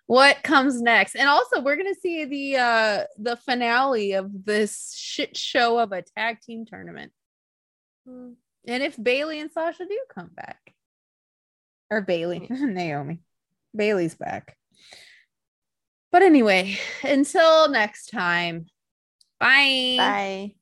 A: what comes next and also we're gonna see the uh the finale of this shit show of a tag team tournament
B: Hmm.
A: and if Bayley and sasha do come back or Bayley [LAUGHS] naomi Bayley's back but anyway until next time bye
B: Bye.